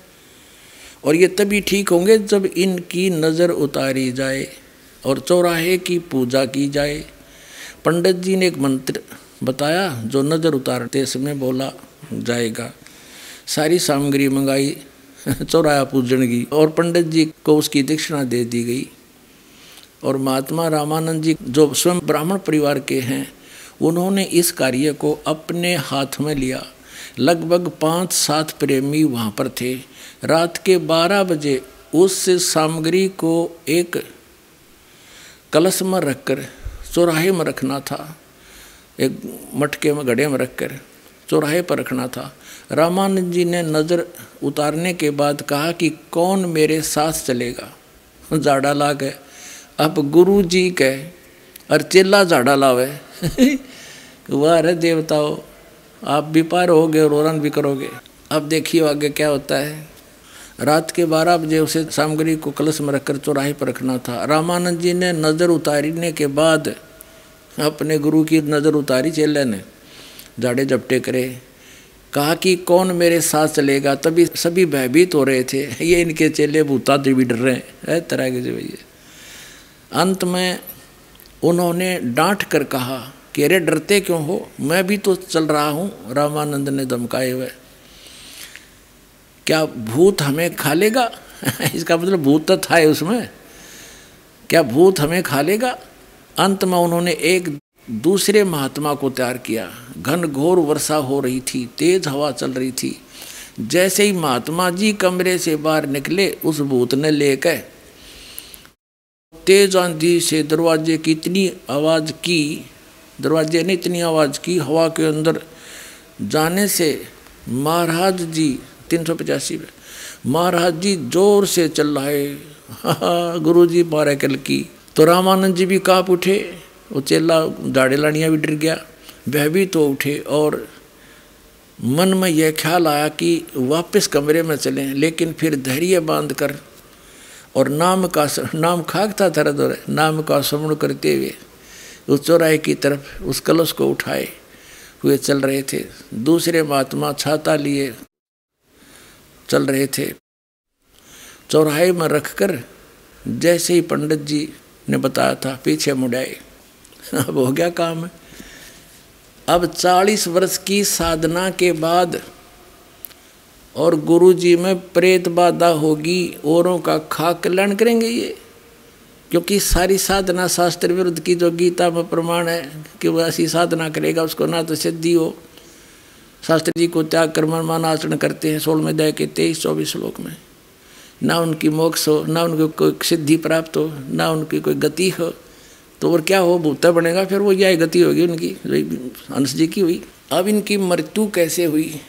और ये तभी ठीक होंगे जब इनकी नज़र उतारी जाए, और चौराहे की पूजा की जाए। पंडित जी ने एक मंत्र बताया, जो नज़र उतारते समय बोला, जाएगा। सारी सामग्री मंगाई चौराया पूजन की, और पंडित जी को उसकी दक्षिणा दे दी गई। और महात्मा रामानंद जी, जो स्वयं ब्राह्मण परिवार के हैं, उन्होंने इस कार्य को अपने हाथ में लिया। लगभग पाँच सात प्रेमी वहाँ पर थे। रात के बारह बजे उस सामग्री को एक कलश में रखकर चौराहे में रखना था। एक मटके में गड्ढे में रखकर चौराहे पर रखना था। रामानंद जी ने नज़र उतारने के बाद कहा कि कौन मेरे साथ चलेगा? जाड़ा ला गए अब गुरु जी कहे और चेला जाड़ा लावे। वह अरे देवताओ, आप भी पार होगे और औरन भी करोगे। अब देखिए आगे क्या होता है। रात के बारह बजे उसे सामग्री को कलश में रखकर चौराहे पर रखना था। रामानंद जी ने नज़र उतारने के बाद अपने गुरु की नज़र उतारी चेले ने जाड़े जपटे करे, कहा कि कौन मेरे साथ चलेगा? तभी सभी भयभीत हो रहे थे। ये इनके चेले भूता भी डर रहे हैं। तरह के भैया अंत में उन्होंने डांट कर कहा कि अरे डरते क्यों हो? मैं भी तो चल रहा हूँ। रामानंद ने धमकाए हुए। क्या भूत हमें खा लेगा? इसका मतलब भूत तो था उसमें। क्या भूत हमें खा लेगा? अंत में उन्होंने एक दूसरे महात्मा को तैयार किया। घन घोर वर्षा हो रही थी, तेज हवा चल रही थी। जैसे ही महात्मा जी कमरे से बाहर निकले, उस भूत ने लेकर तेज आंधी से दरवाजे की इतनी आवाज़ की, दरवाजे ने इतनी आवाज़ की, हवा के अंदर जाने से महाराज जी, तीन सौ पचासी में, महाराज जी ज़ोर से चिल्लाए गुरु जी मारे कल की तो रामानंद जी भी काँप उठे, वो चेला दाढ़े लाड़ियाँ भी डर गया, वह भी तो उठे और मन में यह ख्याल आया कि वापस कमरे में चलें, लेकिन फिर धैर्य बाँध कर और नाम का नाम खाकता था दौर नाम का श्रवण करते हुए उस चौराहे की तरफ़ उस कलश को उठाए हुए चल रहे थे। दूसरे महात्मा छाता लिए चल रहे थे। चौराहे में रखकर जैसे ही पंडित जी ने बताया था, पीछे मुड़ाए अब हो गया काम। है अब चालीस वर्ष की साधना के बाद और गुरु जी में प्रेत बाधा होगी, औरों का खा कल्याण करेंगे ये। क्योंकि सारी साधना शास्त्र विरुद्ध की जो गीता में प्रमाण है कि वो ऐसी साधना करेगा, उसको ना तो सिद्धि हो। शास्त्र जी को त्याग कर मन मान आचरण करते हैं सोलह में दया के तेईस चौबीस श्लोक में। ना उनकी मोक्ष हो, ना उनको कोई सिद्धि प्राप्त हो, ना उनकी कोई गति हो तो और क्या हो, भूता बनेगा, फिर वो यह गति होगी उनकी। हंस जी की हुई, अब इनकी मृत्यु कैसे हुई?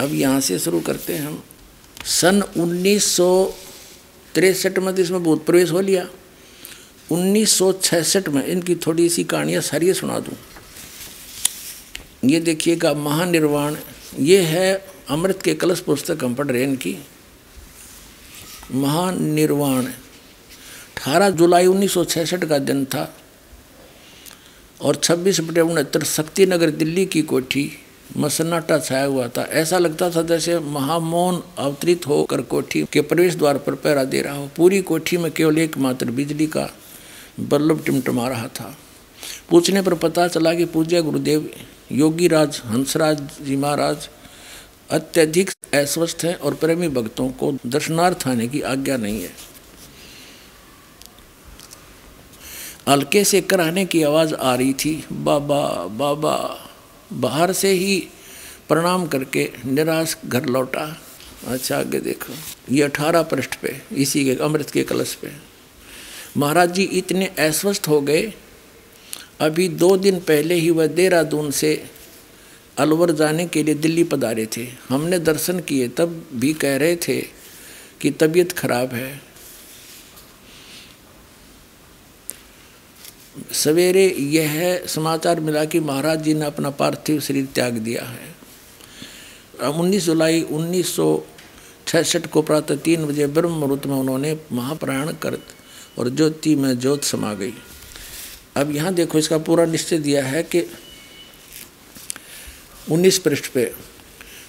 अब यहाँ से शुरू करते हैं हम। सन उन्नीस तिरसठ में तो इसमें भूत प्रवेश हो लिया। 1966 में इनकी थोड़ी सी कहानियाँ सारी सुना दूँ। ये देखिएगा, महानिर्वाण, ये है अमृत के कलश पुस्तक हम पढ़ रहे हैं इनकी। महानिर्वाण 18 जुलाई 1966 का दिन था और 26 बटे उनहत्तर शक्ति नगर दिल्ली की कोठी मसन्नाटा छाया हुआ था। ऐसा लगता था जैसे महामौन अवतरित होकर कोठी के प्रवेश द्वार पर पहरा दे रहा हो। पूरी कोठी में केवल एक मात्र बिजली का बल्लभ टिमटमा रहा था। पूछने पर पता चला कि पूज्य गुरुदेव योगी राज हंसराज जी महाराज अत्यधिक अस्वस्थ हैं और प्रेमी भक्तों को दर्शनार्थ आने की आज्ञा नहीं है। हल्के से कराने की आवाज़ आ रही थी, बाबा बाबा। बाहर से ही प्रणाम करके निराश घर लौटा। अच्छा आगे देखो, ये अठारह पृष्ठ पे, इसी के, अमृत के कलश पे। महाराज जी इतने अस्वस्थ हो गए, अभी दो दिन पहले ही वह देहरादून से अलवर जाने के लिए दिल्ली पधारे थे। हमने दर्शन किए, तब भी कह रहे थे कि तबीयत खराब है। सवेरे यह समाचार मिला कि महाराज जी ने अपना पार्थिव शरीर त्याग दिया है। उन्नीस जुलाई उन्नीस छठ को प्रातः तीन बजे ब्रह्म मुहूर्त में उन्होंने महाप्राण कर और ज्योति में ज्योत समा गई। अब यहाँ देखो, इसका पूरा निश्चय दिया है कि 19 पृष्ठ पे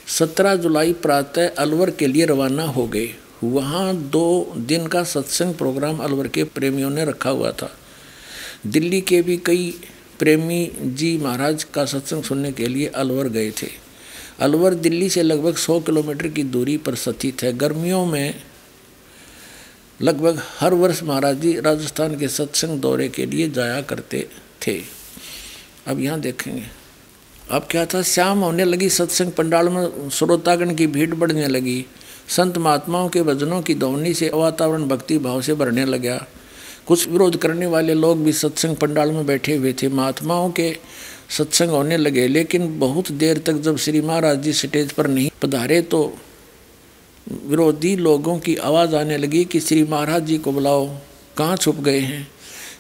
17 जुलाई प्रातः अलवर के लिए रवाना हो गए। वहाँ दो दिन का सत्संग प्रोग्राम अलवर के प्रेमियों ने रखा हुआ था। दिल्ली के भी कई प्रेमी जी महाराज का सत्संग सुनने के लिए अलवर गए थे। अलवर दिल्ली से लगभग 100 किलोमीटर की दूरी पर स्थित है। गर्मियों में लगभग हर वर्ष महाराज जी राजस्थान के सत्संग दौरे के लिए जाया करते थे। अब यहाँ देखेंगे। अब क्या था? श्याम होने लगी, सत्संग पंडाल में श्रोतागण की भीड़ बढ़ने लगी। संत महात्माओं के भजनों की ध्वनि से वातावरण भक्ति भाव से भरने लगा। कुछ विरोध करने वाले लोग भी सत्संग पंडाल में बैठे हुए थे। महात्माओं के सत्संग होने लगे, लेकिन बहुत देर तक जब श्री महाराज जी स्टेज पर नहीं पधारे तो विरोधी लोगों की आवाज़ आने लगी कि श्री महाराज जी को बुलाओ। कहाँ छुप गए हैं?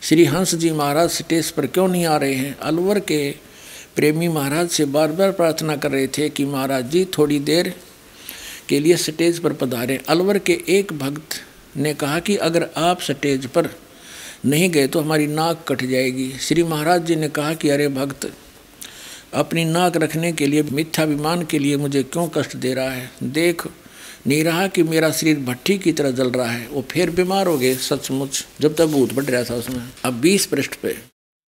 श्री हंस जी महाराज स्टेज पर क्यों नहीं आ रहे हैं? अलवर के प्रेमी महाराज से बार बार प्रार्थना कर रहे थे कि महाराज जी, थोड़ी देर के लिए स्टेज पर पधारें। अलवर के एक भक्त ने कहा कि अगर आप स्टेज पर नहीं गए तो हमारी नाक कट जाएगी। श्री महाराज जी ने कहा कि अरे भक्त, अपनी नाक रखने के लिए, मिथ्याभिमान के लिए मुझे क्यों कष्ट दे रहा है? देख, नहीं रहा कि मेरा शरीर भट्टी की तरह जल रहा है। वो फिर बीमार हो गए, सचमुच। जब तक भूत बढ़ रहा था उसमें। अब बीस पृष्ठ पे,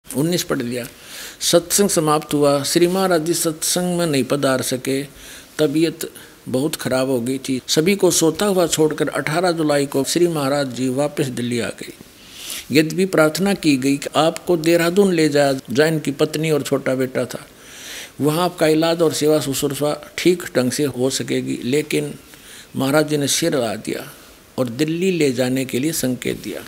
उन्नीस पढ़ लिया। सत्संग समाप्त हुआ। श्री महाराज जी सत्संग में नहीं पधार सके, तबीयत बहुत खराब हो गई थी। सभी को सोता हुआ छोड़कर 18 जुलाई को श्री महाराज जी वापस दिल्ली आ गए। यद्यपि प्रार्थना की गई कि आपको देहरादून ले जाया जहाँ इनकी पत्नी और छोटा बेटा था। वहाँ आपका इलाज और सेवा शुश्रूषा ठीक ढंग से हो सकेगी, लेकिन महाराज जी ने सिर ला दिया और दिल्ली ले जाने के लिए संकेत दिया।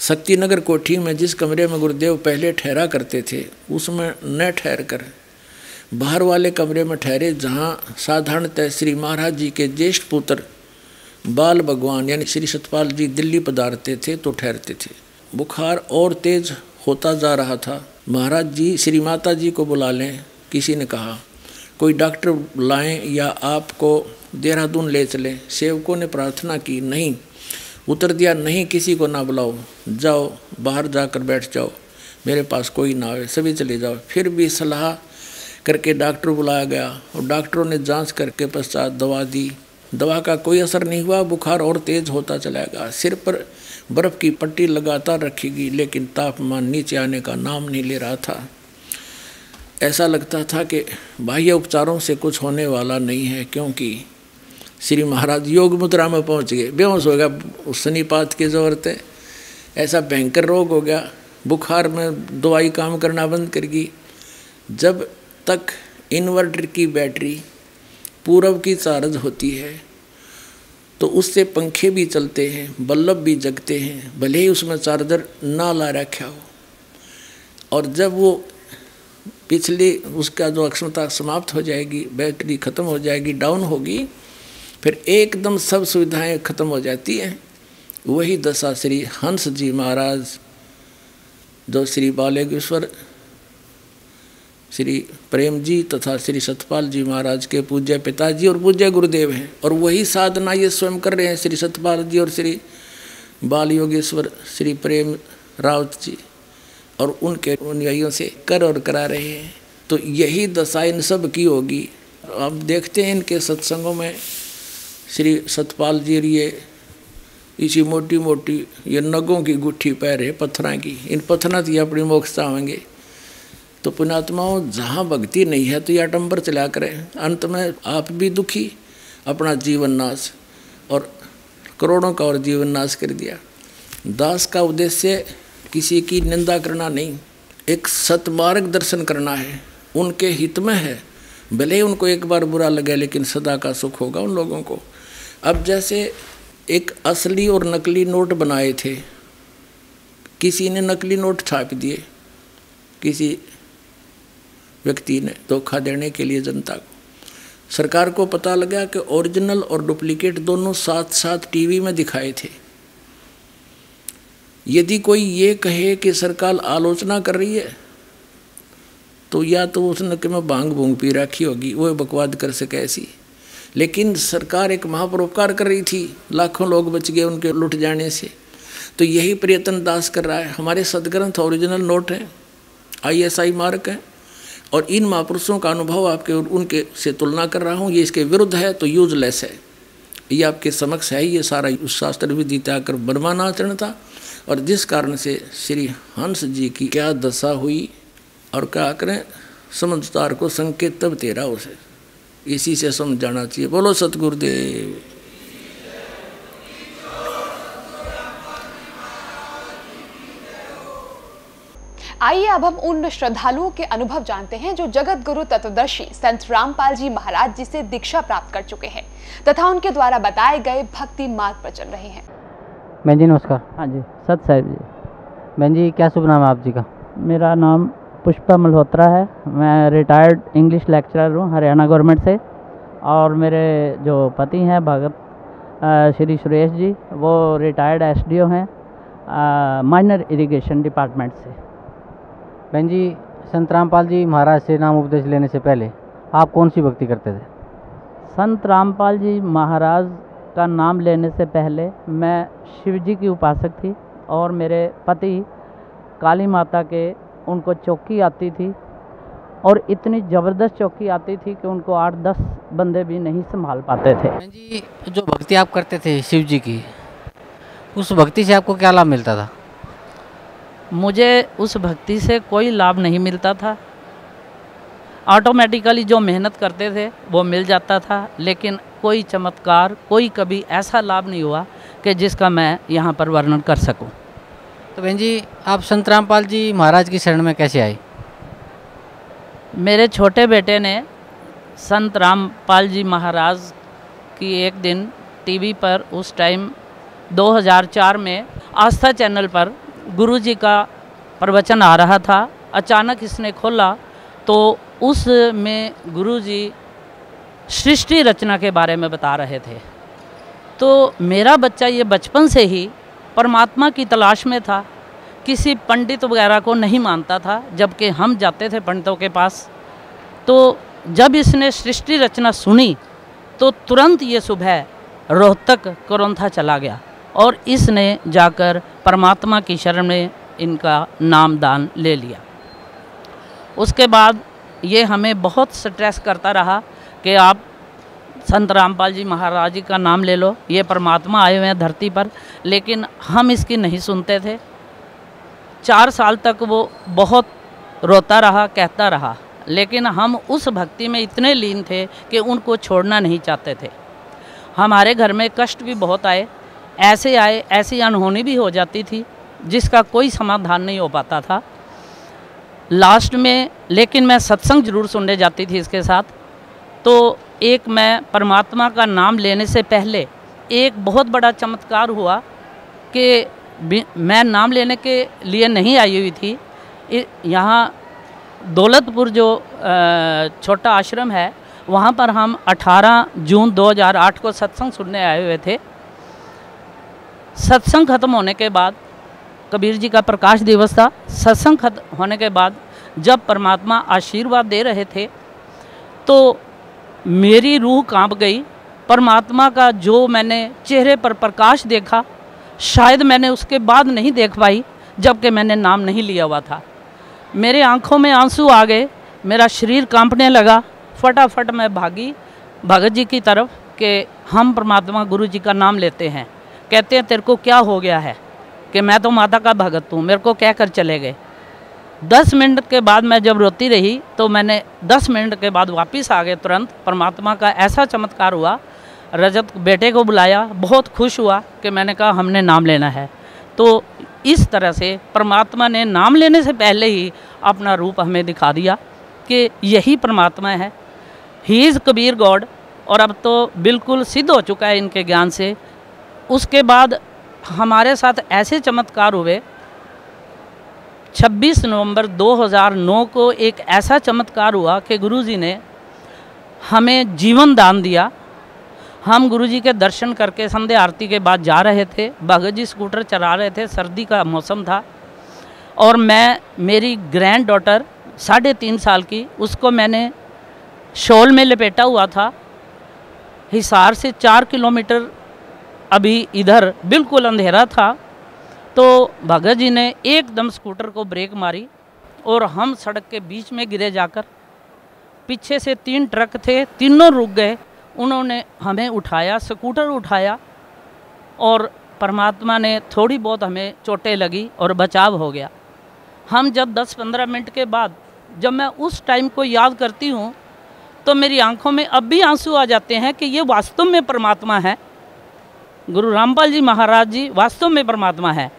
शक्तिनगर कोठी में जिस कमरे में गुरुदेव पहले ठहरा करते थे, उसमें न ठहर कर। बाहर वाले कमरे में ठहरे जहाँ साधारणतः श्री महाराज जी के ज्येष्ठ पुत्र बाल भगवान, यानी श्री सतपाल जी दिल्ली पधारते थे तो ठहरते थे। बुखार और तेज होता जा रहा था। महाराज जी, श्री माता जी को बुला लें, किसी ने कहा, कोई डॉक्टर लाएँ या आपको देहरादून ले चलें? सेवकों ने प्रार्थना की, नहीं उतर दिया, नहीं किसी को ना बुलाओ। जाओ, बाहर जाकर बैठ जाओ। मेरे पास कोई ना आए, सभी चले जाओ। फिर भी सलाह करके डॉक्टर बुलाया गया और डॉक्टरों ने जाँच करके पश्चात दवा दी। दवा का कोई असर नहीं हुआ, बुखार और तेज होता चलाएगा सिर पर बर्फ़ की पट्टी लगातार रखी गई, लेकिन तापमान नीचे आने का नाम नहीं ले रहा था। ऐसा लगता था कि बाह्य उपचारों से कुछ होने वाला नहीं है, क्योंकि श्री महाराज योग मुद्रा में पहुँच गए। बेहोश हो गया शनिपात की ज़रूरत है। ऐसा भयंकर रोग हो गया, बुखार में दवाई काम करना बंद कर गई। जब तक इन्वर्टर की बैटरी पूरब की चार्ज होती है तो उससे पंखे भी चलते हैं, बल्ब भी जगते हैं, भले ही उसमें चार्जर ना ला रखा हो। और जब वो पिछली, उसका जो अक्षमता समाप्त हो जाएगी, बैटरी ख़त्म हो जाएगी, डाउन होगी फिर एकदम सब सुविधाएँ खत्म हो जाती हैं। वही दशा श्री हंस जी महाराज, जो श्री बालेश्वर, श्री प्रेम जी तथा श्री सतपाल जी महाराज के पूज्य पिताजी और पूज्य गुरुदेव हैं और वही साधना ये स्वयं कर रहे हैं श्री सतपाल जी और श्री बाल योगेश्वर श्री प्रेम रावत जी और उनके अनुयायियों से कर और करा रहे हैं। तो यही दशा इन सब की होगी। अब देखते हैं इनके सत्संगों में श्री सतपाल जी ये इसी मोटी मोटी ये नगों की गुट्ठी पैर है पत्थर की। इन पत्थर की अपनी मोक्षता होंगे तो पुणात्माओं, जहाँ भक्ति नहीं है तो ये आडम्बर चला करें। अंत में आप भी दुखी, अपना जीवन नाश और करोड़ों का और जीवन नाश कर दिया। दास का उद्देश्य किसी की निंदा करना नहीं। एक सतमार्ग दर्शन करना है। उनके हित में है। भले ही उनको एक बार बुरा लगे, लेकिन सदा का सुख होगा उन लोगों को। अब जैसे एक असली और नकली नोट बनाए थे, किसी ने नकली नोट छाप दिए, किसी व्यक्ति ने धोखा देने के लिए जनता को। सरकार को पता लगा कि ओरिजिनल और डुप्लीकेट दोनों साथ साथ टीवी में दिखाए थे। यदि कोई ये कहे कि सरकार आलोचना कर रही है तो या तो उसने कि मैं भाँग भूंग पी रखी होगी, वो बकवाद कर सके ऐसी। लेकिन सरकार एक महापरोपकार कर रही थी। लाखों लोग बच गए उनके लुट जाने से। तो यही प्रयत्न दास कर रहा है। हमारे सदग्रंथ ओरिजिनल नोट हैं आईएसआई मार्क है, और इन महापुरुषों का अनुभव आपके उनके से तुलना कर रहा हूँ। ये इसके विरुद्ध है तो यूजलेस है। ये आपके समक्ष है ये सारा शास्त्र विधि त्याग कर बनवाना आचरण था। और जिस कारण से श्री हंस जी की क्या दशा हुई और क्या करें समझदार को संकेत तब तेरा उसे। इसी से समझाना चाहिए। बोलो सतगुरुदेव। आइए अब हम उन श्रद्धालुओं के अनुभव जानते हैं जो जगत गुरु तत्वदर्शी संत रामपाल जी महाराज जी से दीक्षा प्राप्त कर चुके हैं तथा उनके द्वारा बताए गए भक्ति मार्ग पर चल रहे हैं। बहन जी नमस्कार। हाँ जी। सत साहिब जी। बहन जी क्या शुभ नाम है आप जी का? मेरा नाम पुष्पा मल्होत्रा है। मैं रिटायर्ड इंग्लिश लेक्चरर हूँ हरियाणा गवर्नमेंट से। और मेरे जो पति हैं भगत श्री सुरेश जी वो रिटायर्ड एसडीओ हैं माइनर इरिगेशन डिपार्टमेंट से। बहन जी संत रामपाल जी महाराज से नाम उपदेश लेने से पहले आप कौन सी भक्ति करते थे? संत रामपाल जी महाराज का नाम लेने से पहले मैं शिव जी की उपासक थी और मेरे पति काली माता के उनको चौकी आती थी और इतनी ज़बरदस्त चौकी आती थी कि उनको आठ दस बंदे भी नहीं संभाल पाते थे। जी जो भक्ति आप करते थे शिव जी की उस भक्ति से आपको क्या लाभ मिलता था? मुझे उस भक्ति से कोई लाभ नहीं मिलता था। ऑटोमेटिकली जो मेहनत करते थे वो मिल जाता था लेकिन कोई चमत्कार कोई कभी ऐसा लाभ नहीं हुआ कि जिसका मैं यहाँ पर वर्णन कर सकूँ। तो बहन जी, आप संत रामपाल जी महाराज की शरण में कैसे आए? मेरे छोटे बेटे ने संत रामपाल जी महाराज की एक दिन टीवी पर उस टाइम 2004 में आस्था चैनल पर गुरु जी का प्रवचन आ रहा था। अचानक इसने खोला तो उस में गुरु जी सृष्टि रचना के बारे में बता रहे थे। तो मेरा बच्चा ये बचपन से ही परमात्मा की तलाश में था। किसी पंडित वगैरह को नहीं मानता था, जबकि हम जाते थे पंडितों के पास। तो जब इसने सृष्टि रचना सुनी तो तुरंत ये सुबह रोहतक कोरंथा चला गया और इसने जाकर परमात्मा की शरण में इनका नाम दान ले लिया। उसके बाद ये हमें बहुत स्ट्रेस करता रहा कि आप संत रामपाल जी महाराज जी का नाम ले लो। ये परमात्मा आए हुए हैं धरती पर, लेकिन हम इसकी नहीं सुनते थे। चार साल तक वो बहुत रोता रहा, कहता रहा। लेकिन हम उस भक्ति में इतने लीन थे कि उनको छोड़ना नहीं चाहते थे। हमारे घर में कष्ट भी बहुत आए, ऐसे आए, ऐसी अनहोनी भी हो जाती थी, जिसका कोई समाधान नहीं हो पाता था। लास्ट में, लेकिन मैं सत्संग ज़रूर सुनने जाती थी इसके साथ। तो एक मैं परमात्मा का नाम लेने से पहले एक बहुत बड़ा चमत्कार हुआ कि मैं नाम लेने के लिए नहीं आई हुई थी। यहाँ दौलतपुर जो छोटा आश्रम है, वहाँ पर हम 18 जून 2008 को सत्संग सुनने आए हुए थे। सत्संग खत्म होने के बाद, कबीर जी का प्रकाश दिवस था। सत्संग खत्म होने के बाद जब परमात्मा आशीर्वाद दे रहे थे तो मेरी रूह काँप गई। परमात्मा का जो मैंने चेहरे पर प्रकाश देखा, शायद मैंने उसके बाद नहीं देख पाई, जबकि मैंने नाम नहीं लिया हुआ था। मेरे आँखों में आँसू आ गए, मेरा शरीर कांपने लगा। फटाफट मैं भागी भगत जी की तरफ़ कि हम परमात्मा गुरु जी का नाम लेते हैं। कहते हैं, तेरे को क्या हो गया है? कि मैं तो माता का भगत हूँ, मेरे को कह कर चले गए। दस मिनट के बाद मैं जब रोती रही तो मैंने दस मिनट के बाद वापस आ गए तुरंत। परमात्मा का ऐसा चमत्कार हुआ, रजत बेटे को बुलाया, बहुत खुश हुआ कि मैंने कहा, हमने नाम लेना है। तो इस तरह से परमात्मा ने नाम लेने से पहले ही अपना रूप हमें दिखा दिया कि यही परमात्मा है। ही इज़ कबीर गॉड और अब तो बिल्कुल सिद्ध हो चुका है इनके ज्ञान से। उसके बाद हमारे साथ ऐसे चमत्कार हुए 26 नवंबर 2009 को एक ऐसा चमत्कार हुआ कि गुरुजी ने हमें जीवन दान दिया। हम गुरुजी के दर्शन करके संध्या आरती के बाद जा रहे थे। भगत जी स्कूटर चला रहे थे। सर्दी का मौसम था। और मैं, मेरी ग्रैंड डॉटर साढ़े तीन साल की, उसको मैंने शॉल में लपेटा हुआ था। हिसार से चार किलोमीटर अभी इधर बिल्कुल अंधेरा था। तो भगत जी ने एकदम स्कूटर को ब्रेक मारी और हम सड़क के बीच में गिरे जाकर। पीछे से तीन ट्रक थे, तीनों रुक गए। उन्होंने हमें उठाया, स्कूटर उठाया और परमात्मा ने थोड़ी बहुत हमें चोटें लगी और बचाव हो गया। हम जब 10-15 मिनट के बाद, जब मैं उस टाइम को याद करती हूँ तो मेरी आँखों में अब भी आँसू आ जाते हैं कि ये वास्तव में परमात्मा है। गुरु रामपाल जी महाराज जी वास्तव में परमात्मा है।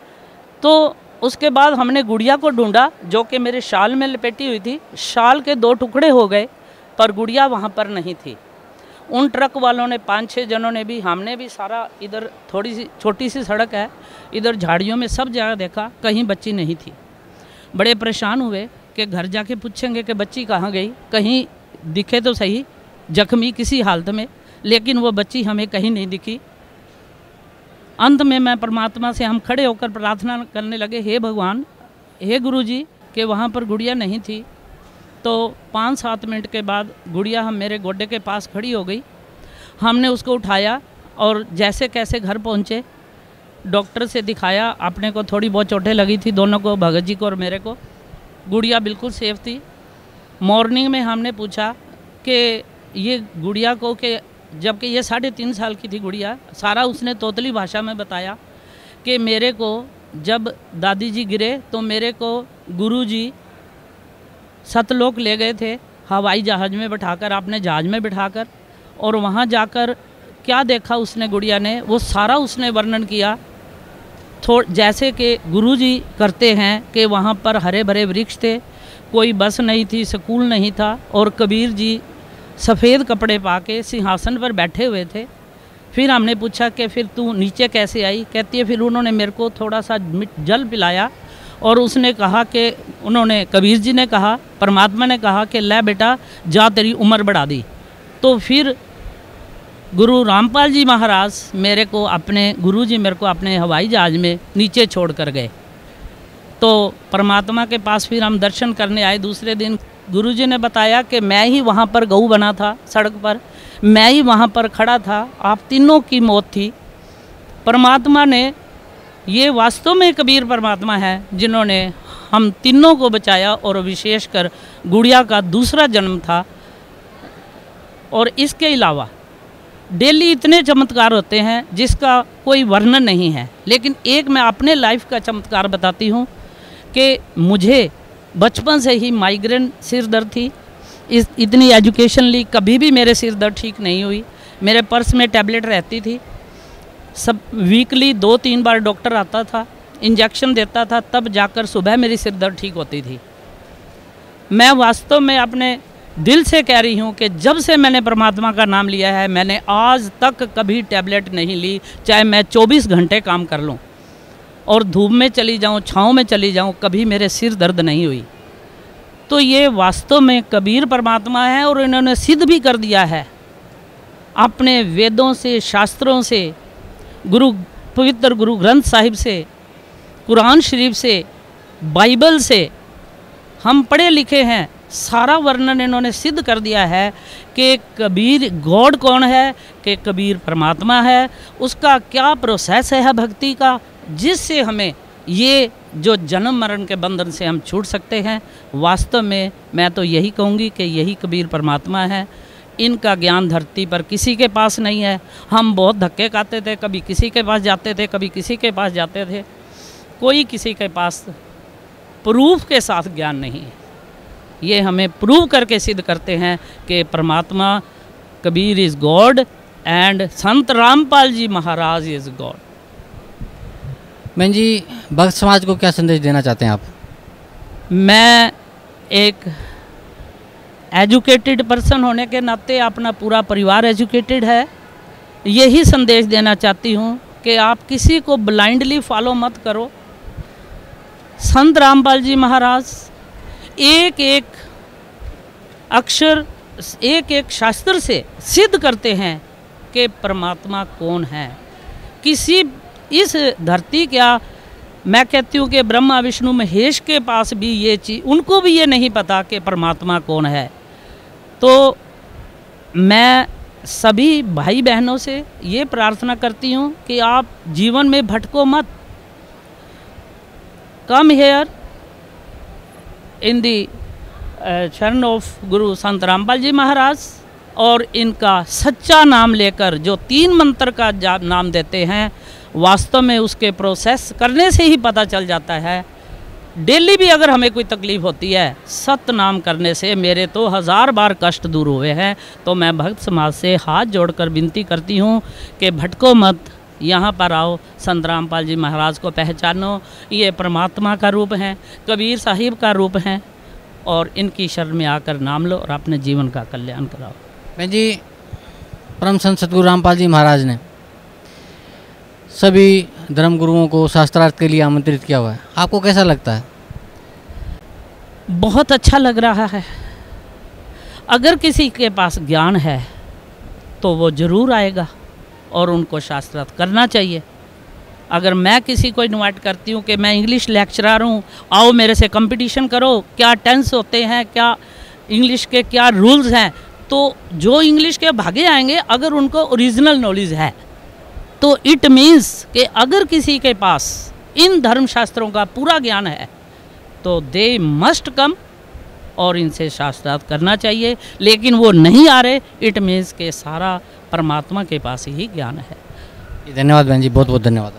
तो उसके बाद हमने गुड़िया को ढूंढा, जो कि मेरे शाल में लपेटी हुई थी। शाल के दो टुकड़े हो गए, पर गुड़िया वहाँ पर नहीं थी। उन ट्रक वालों ने, पाँच छः जनों ने भी, हमने भी सारा इधर थोड़ी सी, छोटी सी सड़क है, इधर झाड़ियों में सब जगह देखा, कहीं बच्ची नहीं थी। बड़े परेशान हुए कि घर जाके पूछेंगे कि बच्ची कहाँ गई, कहीं दिखे तो सही, जख्मी किसी हालत में, लेकिन वो बच्ची हमें कहीं नहीं दिखी। अंत में मैं परमात्मा से हम खड़े होकर प्रार्थना करने लगे, हे भगवान, हे गुरु जी कि वहाँ पर गुड़िया नहीं थी। तो पाँच सात मिनट के बाद गुड़िया हम मेरे गोडे के पास खड़ी हो गई। हमने उसको उठाया और जैसे कैसे घर पहुँचे, डॉक्टर से दिखाया, अपने को थोड़ी बहुत चोटें लगी थी दोनों को, भगत जी को और मेरे को। गुड़िया बिल्कुल सेफ़ थी। मॉर्निंग में हमने पूछा कि ये गुड़िया को कि जबकि ये साढ़े तीन साल की थी गुड़िया। सारा उसने तोतली भाषा में बताया कि मेरे को जब दादी जी गिरे तो मेरे को गुरु जी सतलोक ले गए थे हवाई जहाज़ में बैठाकर, आपने जहाज़ में बैठाकर, और वहाँ जाकर क्या देखा उसने गुड़िया ने? वो सारा उसने वर्णन किया। थोड़ जैसे कि गुरु जी करते हैं कि वहाँ पर हरे भरे वृक्ष थे, कोई बस नहीं थी, स्कूल नहीं था, और कबीर जी सफ़ेद कपड़े पा के सिंहासन पर बैठे हुए थे। फिर हमने पूछा कि फिर तू नीचे कैसे आई? कहती है, फिर उन्होंने मेरे को थोड़ा सा जल पिलाया और उसने कहा कि, उन्होंने, कबीर जी ने कहा, परमात्मा ने कहा कि, ले बेटा, जा तेरी उम्र बढ़ा दी। तो फिर गुरु रामपाल जी महाराज मेरे को अपने, गुरु जी मेरे को अपने हवाई जहाज़ में नीचे छोड़ कर गए। तो परमात्मा के पास फिर हम दर्शन करने आए। दूसरे दिन गुरु जी ने बताया कि मैं ही वहाँ पर गऊ बना था सड़क पर। मैं ही वहाँ पर खड़ा था। आप तीनों की मौत थी। परमात्मा ने, ये वास्तव में कबीर परमात्मा है जिन्होंने हम तीनों को बचाया और विशेषकर गुड़िया का दूसरा जन्म था। और इसके अलावा, डेली इतने चमत्कार होते हैं जिसका कोई वर्णन नहीं है। लेकिन एक मैं अपने लाइफ का चमत्कार बताती हूँ कि मुझे बचपन से ही माइग्रेन सिर दर्द थी। इस, इतनी एजुकेशन ली, कभी भी मेरे सिर दर्द ठीक नहीं हुई। मेरे पर्स में टैबलेट रहती थी। सब वीकली दो तीन बार डॉक्टर आता था इंजेक्शन देता था, तब जाकर सुबह मेरी सिर दर्द ठीक होती थी। मैं वास्तव में अपने दिल से कह रही हूँ कि जब से मैंने परमात्मा का नाम लिया है, मैंने आज तक कभी टैबलेट नहीं ली, चाहे मैं 24 घंटे काम कर लूँ। और धूप में चली जाऊँ, छाँव में चली जाऊँ, कभी मेरे सिर दर्द नहीं हुई। तो ये वास्तव में कबीर परमात्मा है और इन्होंने सिद्ध भी कर दिया है। अपने वेदों से, शास्त्रों से, गुरु, पवित्र गुरु ग्रंथ साहिब से, कुरान शरीफ से, बाइबल से हम पढ़े लिखे हैं। सारा वर्णन इन्होंने सिद्ध कर दिया है कि कबीर गॉड कौन है, कि कबीर परमात्मा है, उसका क्या प्रोसेस है भक्ति का जिससे हमें ये जो जन्म मरण के बंधन से हम छूट सकते हैं। वास्तव में मैं तो यही कहूँगी कि यही कबीर परमात्मा है। इनका ज्ञान धरती पर किसी के पास नहीं है। हम बहुत धक्के खाते थे, कभी किसी के पास जाते थे, कभी किसी के पास जाते थे। कोई किसी के पास प्रूफ के साथ ज्ञान नहीं है। ये हमें प्रूव करके सिद्ध करते हैं कि परमात्मा Kabir is God and Sant Rampal ji Maharaj is God. बहन जी, भक्त समाज को क्या संदेश देना चाहते हैं आप? मैं एक एजुकेटेड पर्सन होने के नाते अपना पूरा परिवार एजुकेटेड है। यही संदेश देना चाहती हूँ कि आप किसी को ब्लाइंडली फॉलो मत करो। संत रामपाल जी महाराज एक एक अक्षर एक एक शास्त्र से सिद्ध करते हैं कि परमात्मा कौन है। किसी इस धरती क्या मैं कहती हूँ कि ब्रह्मा, विष्णु, महेश के पास भी ये चीज़ उनको भी ये नहीं पता कि परमात्मा कौन है। तो मैं सभी भाई बहनों से ये प्रार्थना करती हूँ कि आप जीवन में भटको मत। कम हेयर इन दी चरण ऑफ़ गुरु संत रामपाल जी महाराज और इनका सच्चा नाम लेकर जो तीन मंत्र का नाम देते हैं वास्तव में उसके प्रोसेस करने से ही पता चल जाता है। डेली भी अगर हमें कोई तकलीफ़ होती है सत्य नाम करने से मेरे तो हज़ार बार कष्ट दूर हुए हैं। तो मैं भक्त समाज से हाथ जोड़कर विनती करती हूँ कि भटको मत, यहाँ पर आओ। संत रामपाल जी महाराज को पहचानो, ये परमात्मा का रूप है, कबीर साहिब का रूप है, और इनकी शरण में आकर नाम लो और अपने जीवन का कल्याण कराओ। मैं जी, परम संत सतगुरु रामपाल जी महाराज ने सभी धर्मगुरुओं को शास्त्रार्थ के लिए आमंत्रित किया हुआ है। आपको कैसा लगता है? बहुत अच्छा लग रहा है। अगर किसी के पास ज्ञान है तो वो ज़रूर आएगा और उनको शास्त्रार्थ करना चाहिए। अगर मैं किसी को इनवाइट करती हूँ कि मैं इंग्लिश लेक्चरर हूँ, आओ मेरे से कंपटीशन करो, क्या टेंस होते हैं, क्या इंग्लिश के क्या रूल्स हैं तो जो इंग्लिश के भागे आएँगे, अगर उनको ओरिजिनल नॉलेज है तो इट मीन्स कि अगर किसी के पास इन धर्मशास्त्रों का पूरा ज्ञान है तो दे मस्ट कम और इनसे शास्त्रार्थ करना चाहिए। लेकिन वो नहीं आ रहे इट मीन्स के सारा परमात्मा के पास ही ज्ञान है। धन्यवाद बहन जी बहुत बहुत धन्यवाद।